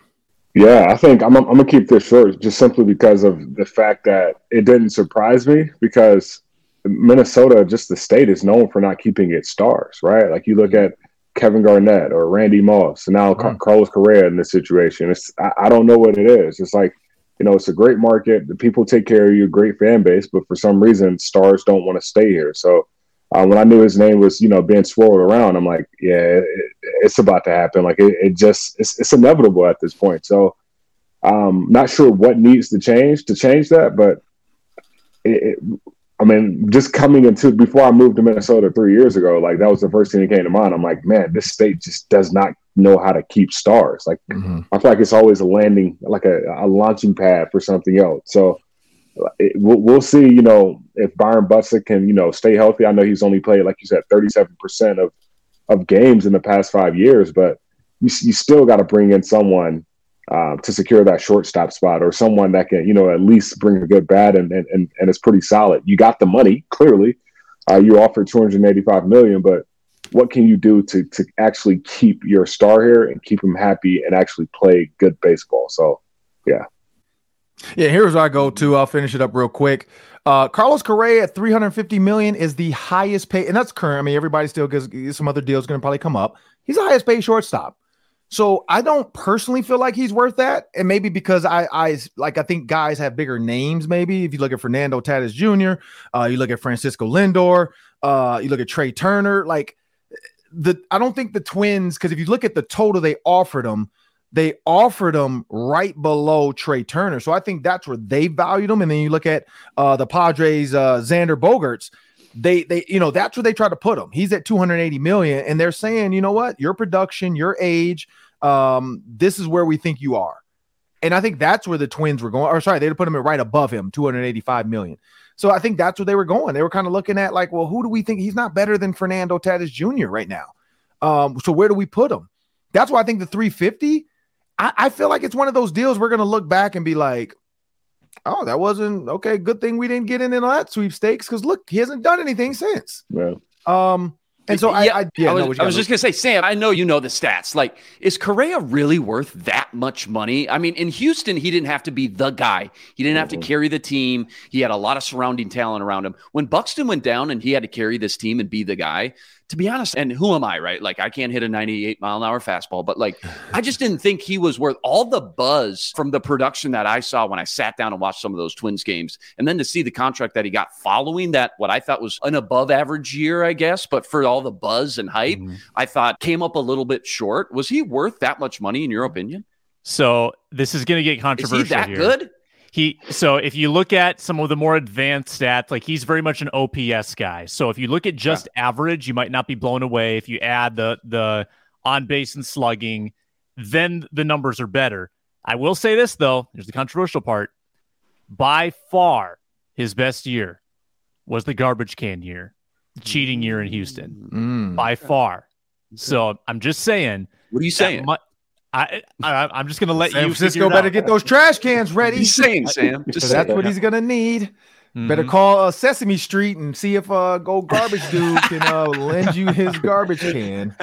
Yeah, I think I'm, I'm gonna keep this short just simply because of the fact that it didn't surprise me because Minnesota, just the state, is known for not keeping its stars, right? Like you look at Kevin Garnett or Randy Moss, and now mm. Carlos Correa in this situation. It's I, I, don't know what it is. It's like you know, it's a great market. The people take care of you, great fan base, but for some reason, stars don't want to stay here. So uh, when I knew his name was, you know, being swirled around, I'm like, yeah, it, it's about to happen. Like it, it just, it's, it's, inevitable at this point. So, um, not sure what needs to change to change that, but it, I mean, just coming into before I moved to Minnesota three years ago, like that was the first thing that came to mind. I'm like, man, this state just does not know how to keep stars. Like, mm-hmm. I feel like it's always a landing, like a, a launching pad for something else. So, we'll, we'll, see, you know, if Byron Buxton can, you know, stay healthy. I know he's only played, like you said, 37% of, of games in the past five years, but you, you still got to bring in someone uh, to secure that shortstop spot or someone that can, you know, at least bring a good bat and, and, and, and it's pretty solid. You got the money, clearly. Uh, you offered 285 million, but what can you do to, to actually keep your star here and keep him happy and actually play good baseball? So, yeah. Yeah, here's where I go to. I'll finish it up real quick. Uh, Carlos Correa at 350 million is the highest paid, and that's current. I mean, everybody still gets some other deals going to probably come up. He's the highest paid shortstop. So I don't personally feel like he's worth that, and maybe because I, I like I think guys have bigger names. Maybe if you look at Fernando Tatis Jr., uh, you look at Francisco Lindor, uh, you look at Trey Turner. Like the, I don't think the Twins because if you look at the total they offered them, they offered him right below Trey Turner. So I think that's where they valued him. And then you look at uh, the Padres, uh, Xander Bogaerts. They, they, you know, that's where they try to put him. He's at 280 million, and they're saying, you know what, your production, your age, um, this is where we think you are. And I think that's where the Twins were going. Or sorry, they put him right above him, 285 million. So I think that's where they were going. They were kind of looking at like, well, who do we think he's not better than Fernando Tatis Jr. right now? Um, so where do we put him? That's why I think the 350 I, I feel like it's one of those deals we're gonna look back and be like, oh, that wasn't okay. Good thing we didn't get in on that sweepstakes because look, he hasn't done anything since. Yeah. Um, and so yeah, I, I, yeah, I was, no, I was just gonna say, Sam, I know you know the stats. Like, is Correa really worth that much money? I mean, in Houston, he didn't have to be the guy. He didn't have to mm-hmm. carry the team. He had a lot of surrounding talent around him. When Buxton went down and he had to carry this team and be the guy, to be honest, and who am I, right? Like, I can't hit a 98 mile an hour fastball, but like, I just didn't think he was worth all the buzz from the production that I saw when I sat down and watched some of those Twins games. And then to see the contract that he got following that, what I thought was an above average year, I guess, but for all the buzz and hype, mm-hmm. I thought came up a little bit short. Was he worth that much money, in your opinion? So this is going to get controversial. Is he that here. good? He so if you look at some of the more advanced stats, like he's very much an OPS guy. So if you look at just yeah. average, you might not be blown away. If you add the the on base and slugging, then the numbers are better. I will say this though, here's the controversial part. By far, his best year was the garbage can year, the cheating year in Houston. Mm. By far. So I'm just saying. What are you saying? I, I am just gonna let you. San you. Francisco better get those trash cans ready. He's saying, Sam. Just that's what he's gonna need. Mm-hmm. Better call uh, Sesame Street and see if uh, Go Garbage Dude can uh, lend you his garbage can.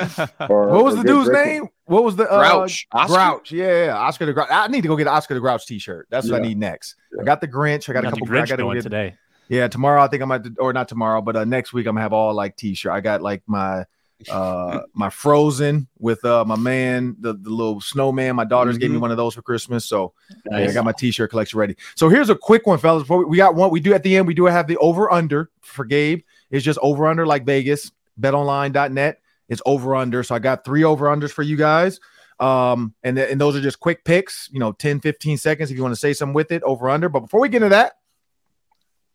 Or, what was the dude's name? What was the uh, Grouch? Oscar? Grouch. Yeah, yeah, Oscar the Grouch. I need to go get Oscar the Grouch T-shirt. That's yeah. what I need next. Yeah. I got the Grinch. I got, got a couple. Grinch I got to get today. Yeah, tomorrow I think I might, or not tomorrow, but uh, next week I'm gonna have all like T-shirt. I got like my uh my frozen with uh my man the, the little snowman my daughters mm-hmm. gave me mm-hmm. one of those for christmas so nice. yeah, i got my t-shirt collection ready so here's a quick one fellas before we, we got one we do at the end we do have the over under for gabe it's just over under like vegas betonline.net it's over under so i got three over unders for you guys um and, th- and those are just quick picks you know 10 15 seconds if you want to say something with it over under but before we get into that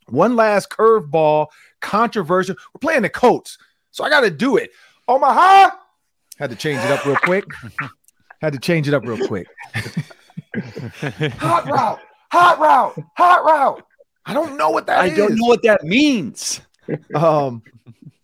one last curveball controversial we're playing the Colts so I got to do it. Omaha. Had to change it up real quick. Had to change it up real quick. hot route, hot route, hot route. I don't know what that I is. don't know what that means. Um,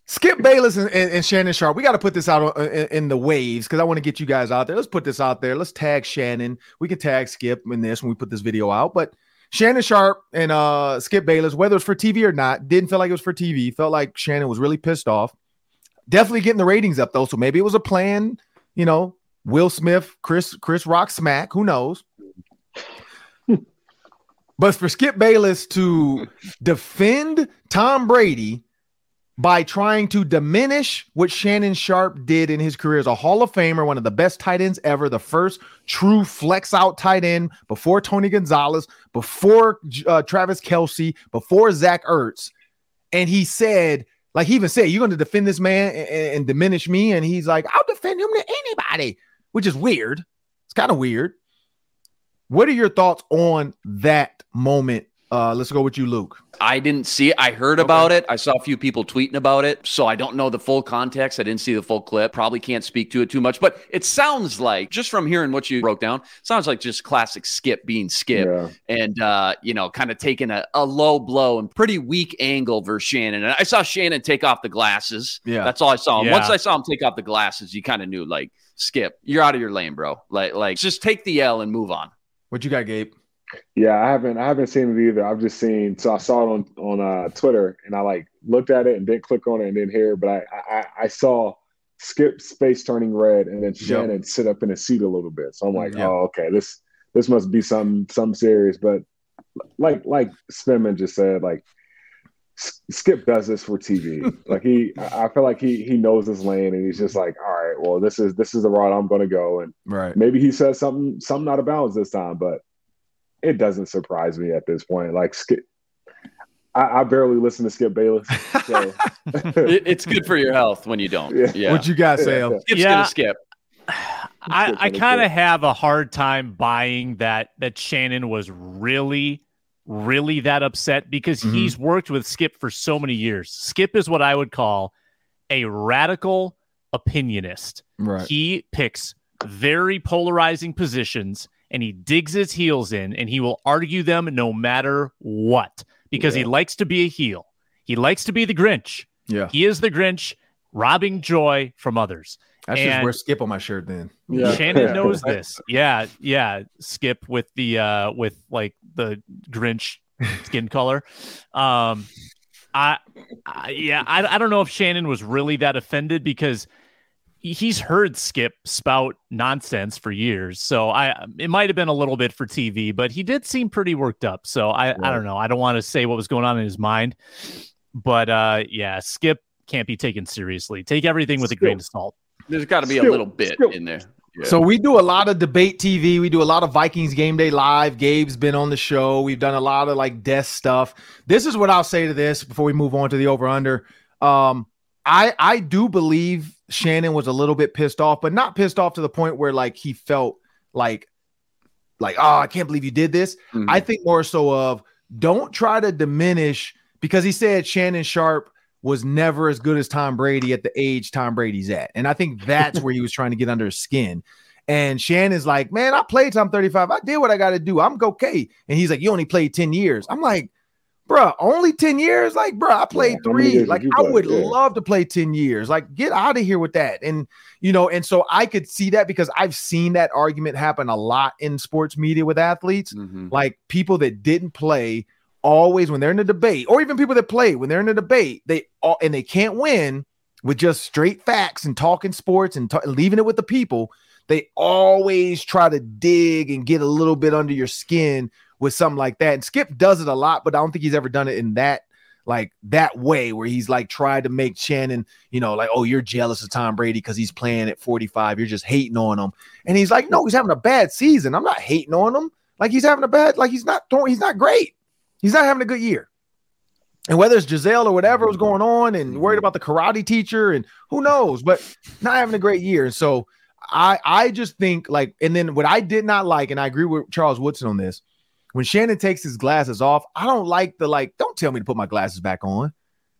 Skip Bayless and, and, and, Shannon Sharpe, We got to put this out in, in the waves because I want to get you guys out there. Let's put this out there. Let's tag Shannon. We can tag Skip in this when we put this video out. But Shannon Sharpe and uh, Skip Bayless, whether it's for TV or not, didn't feel like it was for TV. Felt like Shannon was really pissed off definitely getting the ratings up though. So maybe it was a plan, you know, Will Smith, Chris, Chris Rock smack, who knows? But for Skip Bayless to defend Tom Brady by trying to diminish what Shannon Sharpe did in his career as a Hall of Famer, one of the best tight ends ever, the first true flex out tight end before Tony Gonzalez, before uh, Travis Kelce, before Zach Ertz. And he said, like he even said, you're going to defend this man and, and diminish me. And he's like, I'll defend him to anybody, which is weird. It's kind of weird. What are your thoughts on that moment? Uh, let's go with you, Luke. I didn't see it. I heard okay. about it. I saw a few people tweeting about it. So I don't know the full context. I didn't see the full clip. Probably can't speak to it too much. But it sounds like, just from hearing what you broke down, sounds like just classic Skip being Skip yeah. and, uh, you know, kind of taking a, a low blow and pretty weak angle versus Shannon. And I saw Shannon take off the glasses. Yeah. That's all I saw. Yeah. Once I saw him take off the glasses, you kind of knew, like, Skip, you're out of your lane, bro. Like, like just take the L and move on. What you got, Gabe? Yeah, I haven't I haven't seen it either. I've just seen so I saw it on on uh, Twitter and I like looked at it and didn't click on it and didn't hear it, but I I, I saw Skip space turning red and then Shannon yep. sit up in his seat a little bit. So I'm like, yep. oh okay, this this must be some some serious. But like like Inman just said, like Skip does this for TV. like he, I feel like he he knows his lane, and he's just like, all right, well, this is this is the route I'm going to go, and right. maybe he says something something out of bounds this time, but it doesn't surprise me at this point. Like Skip, I, I barely listen to Skip Bayless, so it, it's good for your health when you don't. Yeah, yeah. what you got, Sam? Yeah, Skip's yeah. gonna skip. I, I kind of have a hard time buying that that Shannon was really really that upset because mm-hmm. he's worked with Skip for so many years. Skip is what I would call a radical opinionist. Right. He picks very polarizing positions and he digs his heels in and he will argue them no matter what because yeah. he likes to be a heel. He likes to be the Grinch. Yeah. He is the Grinch robbing joy from others. That's and just wear Skip on my shirt then. Yeah. Shannon knows this. Yeah, yeah. Skip with the uh with like the Grinch skin color. Um I, I yeah, I, I don't know if Shannon was really that offended because he's heard Skip spout nonsense for years. So I it might have been a little bit for TV, but he did seem pretty worked up. So I right. I don't know. I don't want to say what was going on in his mind. But uh yeah, Skip can't be taken seriously. Take everything with a grain of salt. There's got to be still, a little bit still. in there. Yeah. So we do a lot of debate TV. We do a lot of Vikings game day live. Gabe's been on the show. We've done a lot of like death stuff. This is what I'll say to this before we move on to the over under. Um, I I do believe Shannon was a little bit pissed off, but not pissed off to the point where like he felt like like oh I can't believe you did this. Mm-hmm. I think more so of don't try to diminish because he said Shannon Sharpe was never as good as Tom Brady at the age Tom Brady's at. And I think that's where he was trying to get under his skin. And Shannon's like, man, I played Tom 35. I did what I got to do. I'm okay. And he's like, you only played 10 years. I'm like, bro, only 10 years? Like, bro, I played yeah, three. Like, I would yeah. love to play 10 years. Like, get out of here with that. And, you know, and so I could see that because I've seen that argument happen a lot in sports media with athletes. Mm-hmm. Like, people that didn't play always when they're in a debate, or even people that play when they're in a debate, they all and they can't win with just straight facts and talking sports and t- leaving it with the people. They always try to dig and get a little bit under your skin with something like that. And Skip does it a lot, but I don't think he's ever done it in that like that way where he's like tried to make Shannon, you know, like, oh, you're jealous of Tom Brady because he's playing at 45. You're just hating on him. And he's like, no, he's having a bad season. I'm not hating on him. Like he's having a bad, like he's not throwing, he's not great. He's not having a good year. And whether it's Gisele or whatever was going on and mm-hmm. worried about the karate teacher and who knows, but not having a great year. And so I I just think like, and then what I did not like, and I agree with Charles Woodson on this, when Shannon takes his glasses off, I don't like the like, don't tell me to put my glasses back on.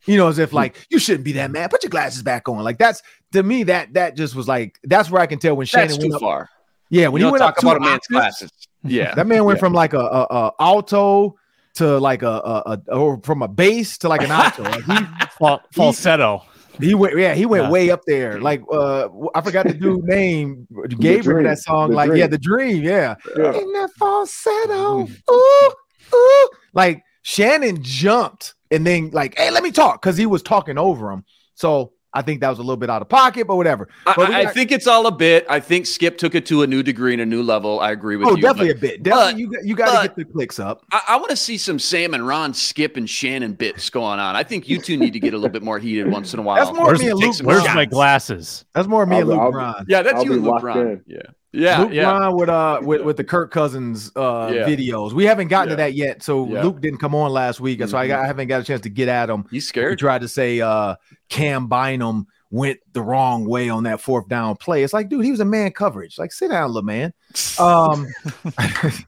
You know, as if like you shouldn't be that mad. Put your glasses back on. Like that's to me that that just was like that's where I can tell when Shannon that's went too up, far. Yeah, when you he went talk up about a man's glasses. Yeah, that man went yeah. from like a, a, a alto to like a, a, a, or from a bass to like an alto. Like he, falsetto. He went, yeah, he went yeah. way up there. Like uh, I forgot the dude name. Gave him that song. The like dream. yeah, the dream. Yeah, yeah. in that falsetto. Ooh, ooh. Like Shannon jumped and then like, hey, let me talk because he was talking over him. So I think that was a little bit out of pocket, but whatever. I, But we I got- think it's all a bit. I think Skip took it to a new degree and a new level. I agree with you. oh, you. definitely but a bit. Definitely, but- you got, you got to get the clicks up. I, I want to see some Sam and Ron, Skip and Shannon bits going on. I think you two need to get a little bit more heated once in a while. That's more Where's, me and Luke. where's shots. my glasses? That's more me I'll and be- Luke I'll be- Bryan. Yeah, that's I'll you be and Luke Ron. in. Yeah, yeah, Luke yeah. Bryan with uh with, with the Kirk Cousins uh Yeah. videos. We haven't gotten Yeah. to that yet, so Yeah. Luke didn't come on last week, so I, got, I haven't got a chance to get at him. He's scared. He tried to say uh Cam Bynum went the wrong way on that fourth down play. It's like, dude, he was a man coverage. Like, sit down, little man. Um,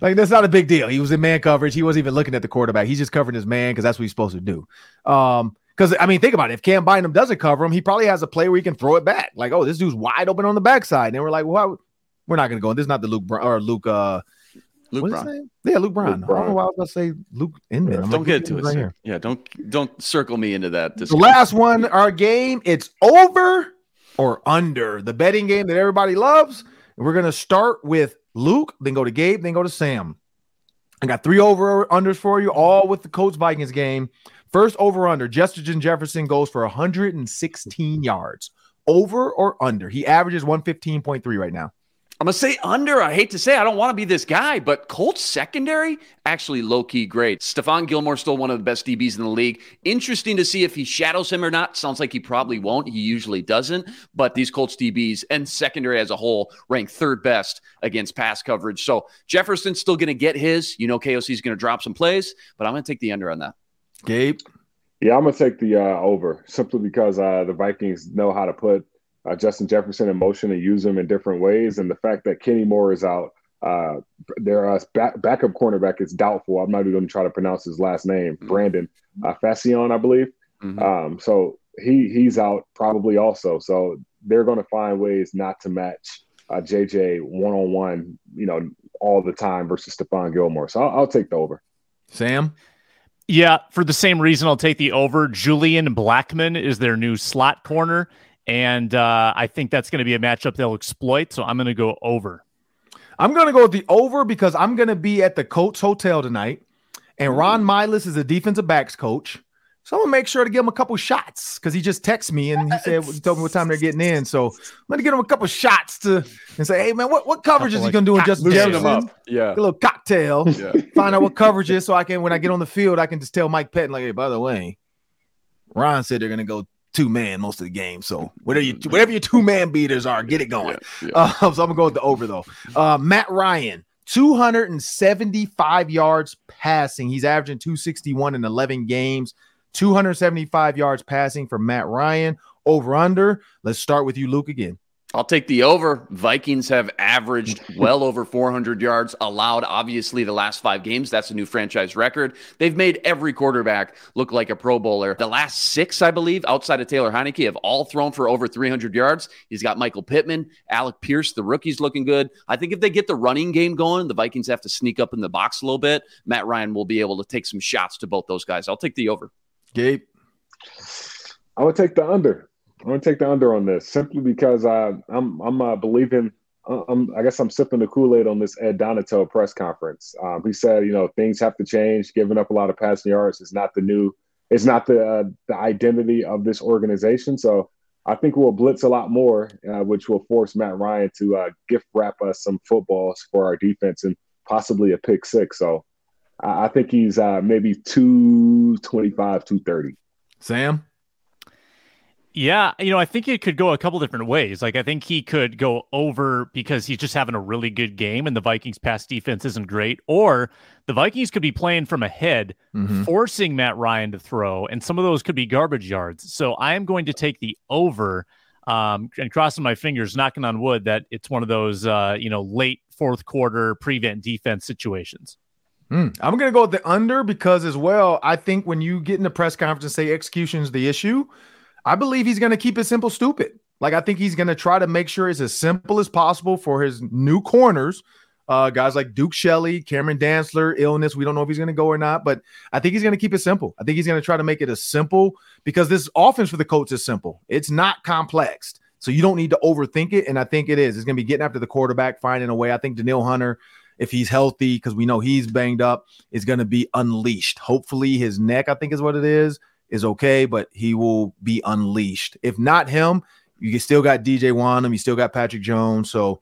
like that's not a big deal. He was in man coverage. He wasn't even looking at the quarterback. He's just covering his man because that's what he's supposed to do. Um, because I mean, think about it. If Cam Bynum doesn't cover him, he probably has a play where he can throw it back. Like, oh, this dude's wide open on the backside. And we're like, well, we're not gonna go. This is not the Luke Br- or Luke. Uh, Luke what's his Bryan. name? Yeah, Luke Brown. Luke I don't know why I was going to say Luke Inman. I'm Don't like, get into it, right here. Yeah, don't don't circle me into that. The last one, our game, it's over or under the betting game that everybody loves. We're gonna start with Luke, then go to Gabe, then go to Sam. I got three over unders for you, all with the Colts Vikings game. First over under, Justin Jefferson goes for 116 yards. Over or under? He averages 115.3 right now. I'm gonna say under. I hate to say, I don't want to be this guy, but Colts secondary actually low key great. Stephon Gilmore still one of the best DBs in the league. Interesting to see if he shadows him or not. Sounds like he probably won't. He usually doesn't. But these Colts DBs and secondary as a whole rank third best against pass coverage. So Jefferson's still gonna get his. You know, KOC's gonna drop some plays, but I'm gonna take the under on that. Gabe, Yeah, I'm gonna take the uh, over simply because uh, the Vikings know how to put uh, Justin Jefferson in motion and use him in different ways, and the fact that Kenny Moore is out, uh, their uh, back, backup cornerback is doubtful. I'm not even going to try to pronounce his last name, Mhm. Brandon uh, Facyson, I believe. Mhm. Um, so he he's out probably also. So they're going to find ways not to match uh, JJ one on one, you know, all the time versus Stephon Gilmore. So I'll, I'll take the over. Sam. Yeah, for the same reason, I'll take the over. Julian Blackmon is their new slot corner, and uh, I think that's going to be a matchup they'll exploit. So I'm going to go over. I'm gonna go with the over because I'm gonna be at the Colts Hotel tonight, and Ron Milus is a defensive backs coach. So I'm gonna make sure to give him a couple shots because he just texted me and he said he told me what time they're getting in. So I'm gonna give him a couple shots to and say, hey man, what, what coverage is he gonna do in like, Justin. Jefferson? Loosen him up. Yeah. A little cocktail. Yeah. Find out what coverage is so I can when I get on the field, I can just tell Mike Pettine, like, hey, by the way, Ron said they're gonna go two man most of the game. So whatever you whatever your two man beaters are, get it going. Yeah. yeah. Uh, so I'm gonna go with the over though. Uh, Matt Ryan, 275 yards passing. He's averaging 261 in 11 games. 275 yards passing for Matt Ryan. Over under. Let's start with you, Luke, again. I'll take the over. Vikings have averaged well over 400 yards allowed, obviously, the last five games. That's a new franchise record. They've made every quarterback look like a Pro Bowler. The last six, I believe, outside of Taylor Heinicke, have all thrown for over 300 yards. He's got Michael Pittman, Alec Pierce, the rookie's looking good. I think if they get the running game going, the Vikings have to sneak up in the box a little bit. Matt Ryan will be able to take some shots to both those guys. I'll take the over. Gabe. I would take the under. I'm gonna take the under on this simply because uh, I'm I'm uh, believing. uh, I'm, I guess I'm sipping the Kool Aid on this Ed Donatell press conference. Um, he said, you know, things have to change. Giving up a lot of passing yards is not the new. It's not the uh, the identity of this organization. So I think we'll blitz a lot more, uh, which will force Matt Ryan to uh, gift wrap us some footballs for our defense and possibly a pick six. So I I think he's uh, maybe 225, 230. Sam. Yeah, you know, I think it could go a couple different ways. Like, I think he could go over because he's just having a really good game and the Vikings' pass defense isn't great, or the Vikings could be playing from ahead, Mhm. forcing Matt Ryan to throw, and some of those could be garbage yards. So I am going to take the over um, and crossing my fingers, knocking on wood that it's one of those, uh, you know, late fourth quarter prevent defense situations. Hmm. I'm gonna go with the under because as well, I think when you get in the press conference and say execution is the issue, I believe he's gonna keep it simple, stupid. Like I think he's gonna try to make sure it's as simple as possible for his new corners. Uh, guys like Duke Shelley, Cameron Dantzler, illness. We don't know if he's going to go or not, but I think he's going to keep it simple. I think he's going to try to make it as simple because this offense for the coach is simple. It's not complex. So you don't need to overthink it. And I think it is. It's going to be getting after the quarterback, finding a way. I think Danielle Hunter, if he's healthy, because we know he's banged up, is going to be unleashed. Hopefully his neck, I think is what it is, is okay, but he will be unleashed. If not him, you still got DJ Wonnum, you still got Patrick Jones. So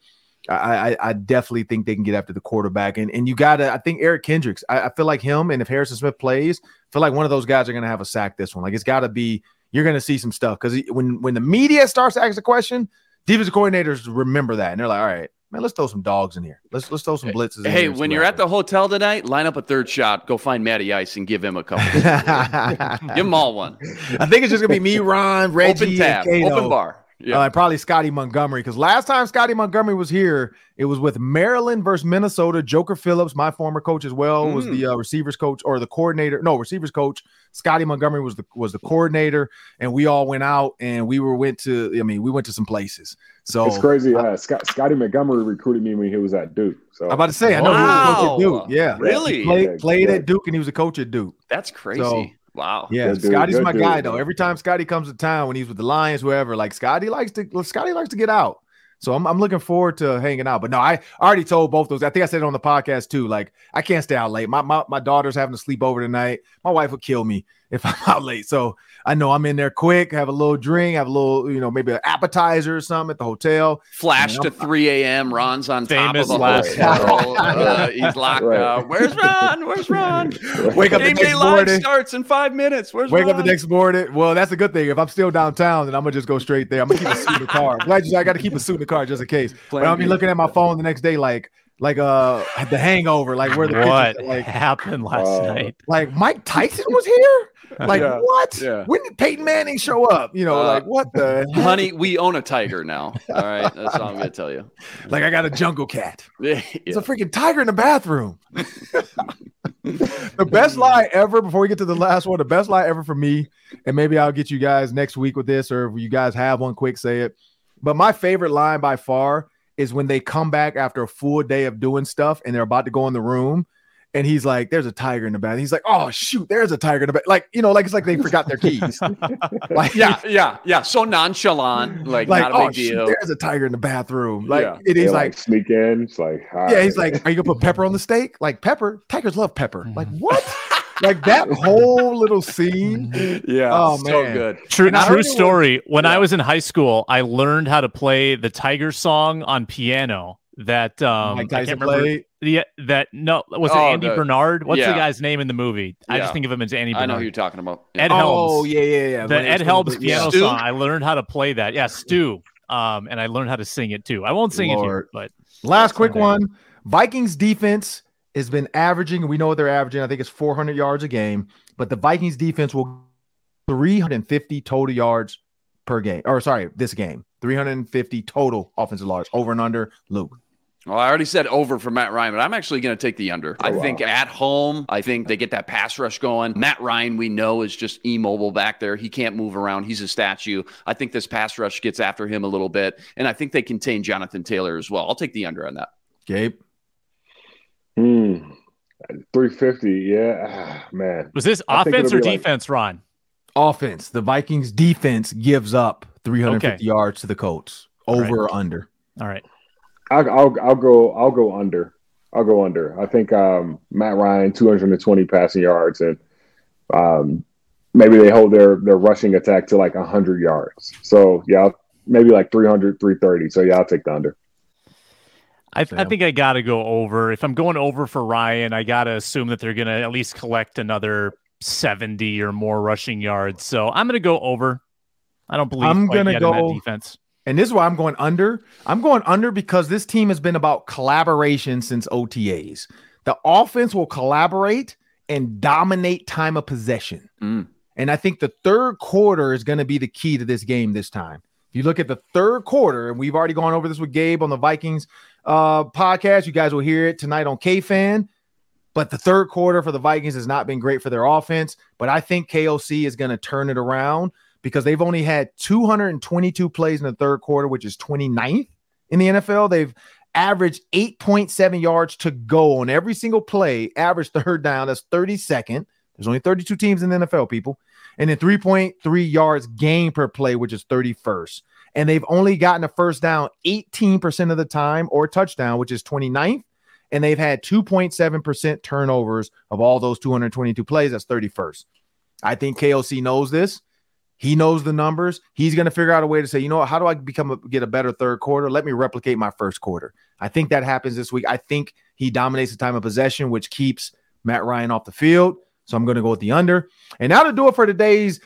I, I, I definitely think they can get after the quarterback. And and you gotta, I think Eric Kendricks, I, I feel like him, and if Harrison Smith plays, I feel like one of those guys are gonna have a sack this one. Like it's gotta be, you're gonna see some stuff. Because when when the media starts to ask the question, defensive coordinators remember that and they're like, all right, man, let's throw some dogs in here. Let's let's throw some blitzes. Hey, when you're at the hotel tonight, line up a third shot. Go find Matty Ice and give him a couple. give him all one. I think it's just gonna be me, Ron, Reggie, open tab, open bar. Yeah, uh, probably Scottie Montgomery because last time Scottie Montgomery was here, it was with Maryland versus Minnesota. Joker Phillips, my former coach as well, mm. was the uh, receivers coach or the coordinator. No, receivers coach. Scottie Montgomery was the was the coordinator, and we all went out and we were went to. I mean, we went to some places. So it's crazy. Uh, Scott, Scotty Montgomery recruited me when he was at Duke. So I'm about to say, I know wow. he was a coach at Duke. Yeah, really he played, played yeah. at Duke and he was a coach at Duke. That's crazy. So, Wow. Yeah, Scottie's my dude. guy though. Every time Scottie comes to town when he's with the Lions, whoever, like Scottie likes to Scottie likes to get out. So I'm, I'm looking forward to hanging out. But no, I already told both those. I think I said it on the podcast too. Like I can't stay out late. My my, my daughter's having to sleep over tonight. My wife would kill me if I'm out late. So I know I'm in there quick, have a little drink, have a little, you know, maybe an appetizer or something at the hotel. Flash to 3 a.m. Ron's on Famous top of the hotel. uh, he's locked right. up. Where's Ron? Where's Ron? Wake up Game the next morning. starts in five minutes. Where's Wake Ron? up the next morning. Well, that's a good thing. If I'm still downtown, then I'm gonna just go straight there. I'm gonna keep a suit in the car. Glad you I got to keep a suit in the car just in case. But I'll be looking at my phone the next day like, like uh the hangover, like where the what pictures, like happened last uh, night. Like Mike Tyson was here. Like yeah, what? Yeah. When did Peyton Manning show up? You know, uh, like what the honey? We own a tiger now. All right, that's all I'm gonna tell you. Like I got a jungle cat. yeah. It's a freaking tiger in the bathroom. the best lie ever. Before we get to the last one, the best lie ever for me, and maybe I'll get you guys next week with this, or if you guys have one, quick say it. But my favorite line by far is when they come back after a full day of doing stuff and they're about to go in the room and he's like, "There's a tiger in the bath." He's like, "Oh shoot, there's a tiger in the bath." Like you know, like it's like they forgot their keys. like yeah, yeah, yeah. So nonchalant, like, like not a big oh, deal. Shoot, there's a tiger in the bathroom. Like yeah. it is like, like, sneak in. It's like yeah, he's like, "Are you gonna put pepper on the steak?" Like pepper. Tigers love pepper. Like mm. what? like that whole little scene. Yeah. Oh man, so good. True, true story. when yeah. I was in high school, I learned how to play the Tiger song on piano. That um, Mike Tyson played. Yeah, that no was it oh, Andy the, Bernard? What's yeah. the guy's name in the movie? I just think of him as Andy. Bernard. I know who you're talking about. Yeah. Ed Helms. Oh yeah, yeah, yeah. The Ed Helms piano song. I learned how to play that. Yeah, Stu. Um, and I learned how to sing it too. I won't sing Lord. it here, but last quick one. Vikings defense has been averaging. We know what they're averaging. I think it's 400 yards a game. But the Vikings defense will 350 total yards per game. Or sorry, this game 350 total offensive yards over and under. Luke. Well, I already said over for Matt Ryan, but I'm actually going to take the under. Oh, I think at home, I think they get that pass rush going. Matt Ryan, we know, is just immobile back there. He can't move around. He's a statue. I think this pass rush gets after him a little bit, and I think they contain Jonathan Taylor as well. I'll take the under on that. Gabe? Hmm. 350. Yeah. Ah, man. Was this offense or defense, like... Ron? Offense. The Vikings defense gives up 350 okay. yards to the Colts. Over right. or under? All right. I'll, I'll, I'll go I'll go under. I'll go under. I think um, Matt Ryan 220 passing yards and um, maybe they hold their their rushing attack to like 100 yards. So yeah, maybe like 300 330. So yeah, I'll take the under. I, I think I got to go over. If I'm going over for Ryan, I got to assume that they're going to at least collect another 70 or more rushing yards. So I'm going to go over. I don't believe I'm going to go defense. And this is why I'm going under. I'm going under because this team has been about collaboration since OTAs. The offense will collaborate and dominate time of possession. Mm. And I think the third quarter is going to be the key to this game this time. If you look at the third quarter, and we've already gone over this with Gabe on the Vikings uh, podcast, you guys will hear it tonight on KFan. But the third quarter for the Vikings has not been great for their offense. But I think KOC is going to turn it around because they've only had 222 plays in the third quarter, which is 29th in the NFL. They've averaged 8.7 yards to go on every single play, average third down. That's 32nd. There's only 32 teams in the NFL, people. And then 3.3 yards gain per play, which is 31st. And they've only gotten a first down 18% of the time or touchdown, which is 29th. And they've had 2.7% turnovers of all those 222 plays. That's 31st. I think KOC knows this. He knows the numbers. He's going to figure out a way to say, you know what? How do I become a, get a better third quarter? Let me replicate my first quarter. I think that happens this week. I think he dominates the time of possession, which keeps Matt Ryan off the field. So I'm going to go with the under. And now to do it for today's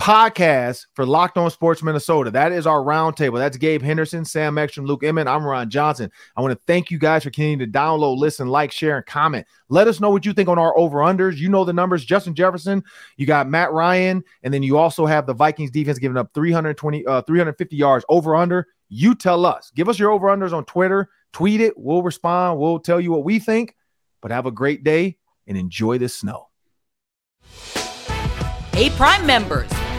podcast for Locked On Sports Minnesota. That is our roundtable. That's Gabe Henderson, Sam Ekstrom, Luke Inman. I'm Ron Johnson. I want to thank you guys for continuing to download, listen, like, share, and comment. Let us know what you think on our over-unders. You know the numbers. Justin Jefferson, you got Matt Ryan, and then you also have the Vikings defense giving up 320, uh, 350 yards over-under. You tell us. Give us your over-unders on Twitter. Tweet it. We'll respond. We'll tell you what we think. But have a great day and enjoy the snow. Hey, Prime members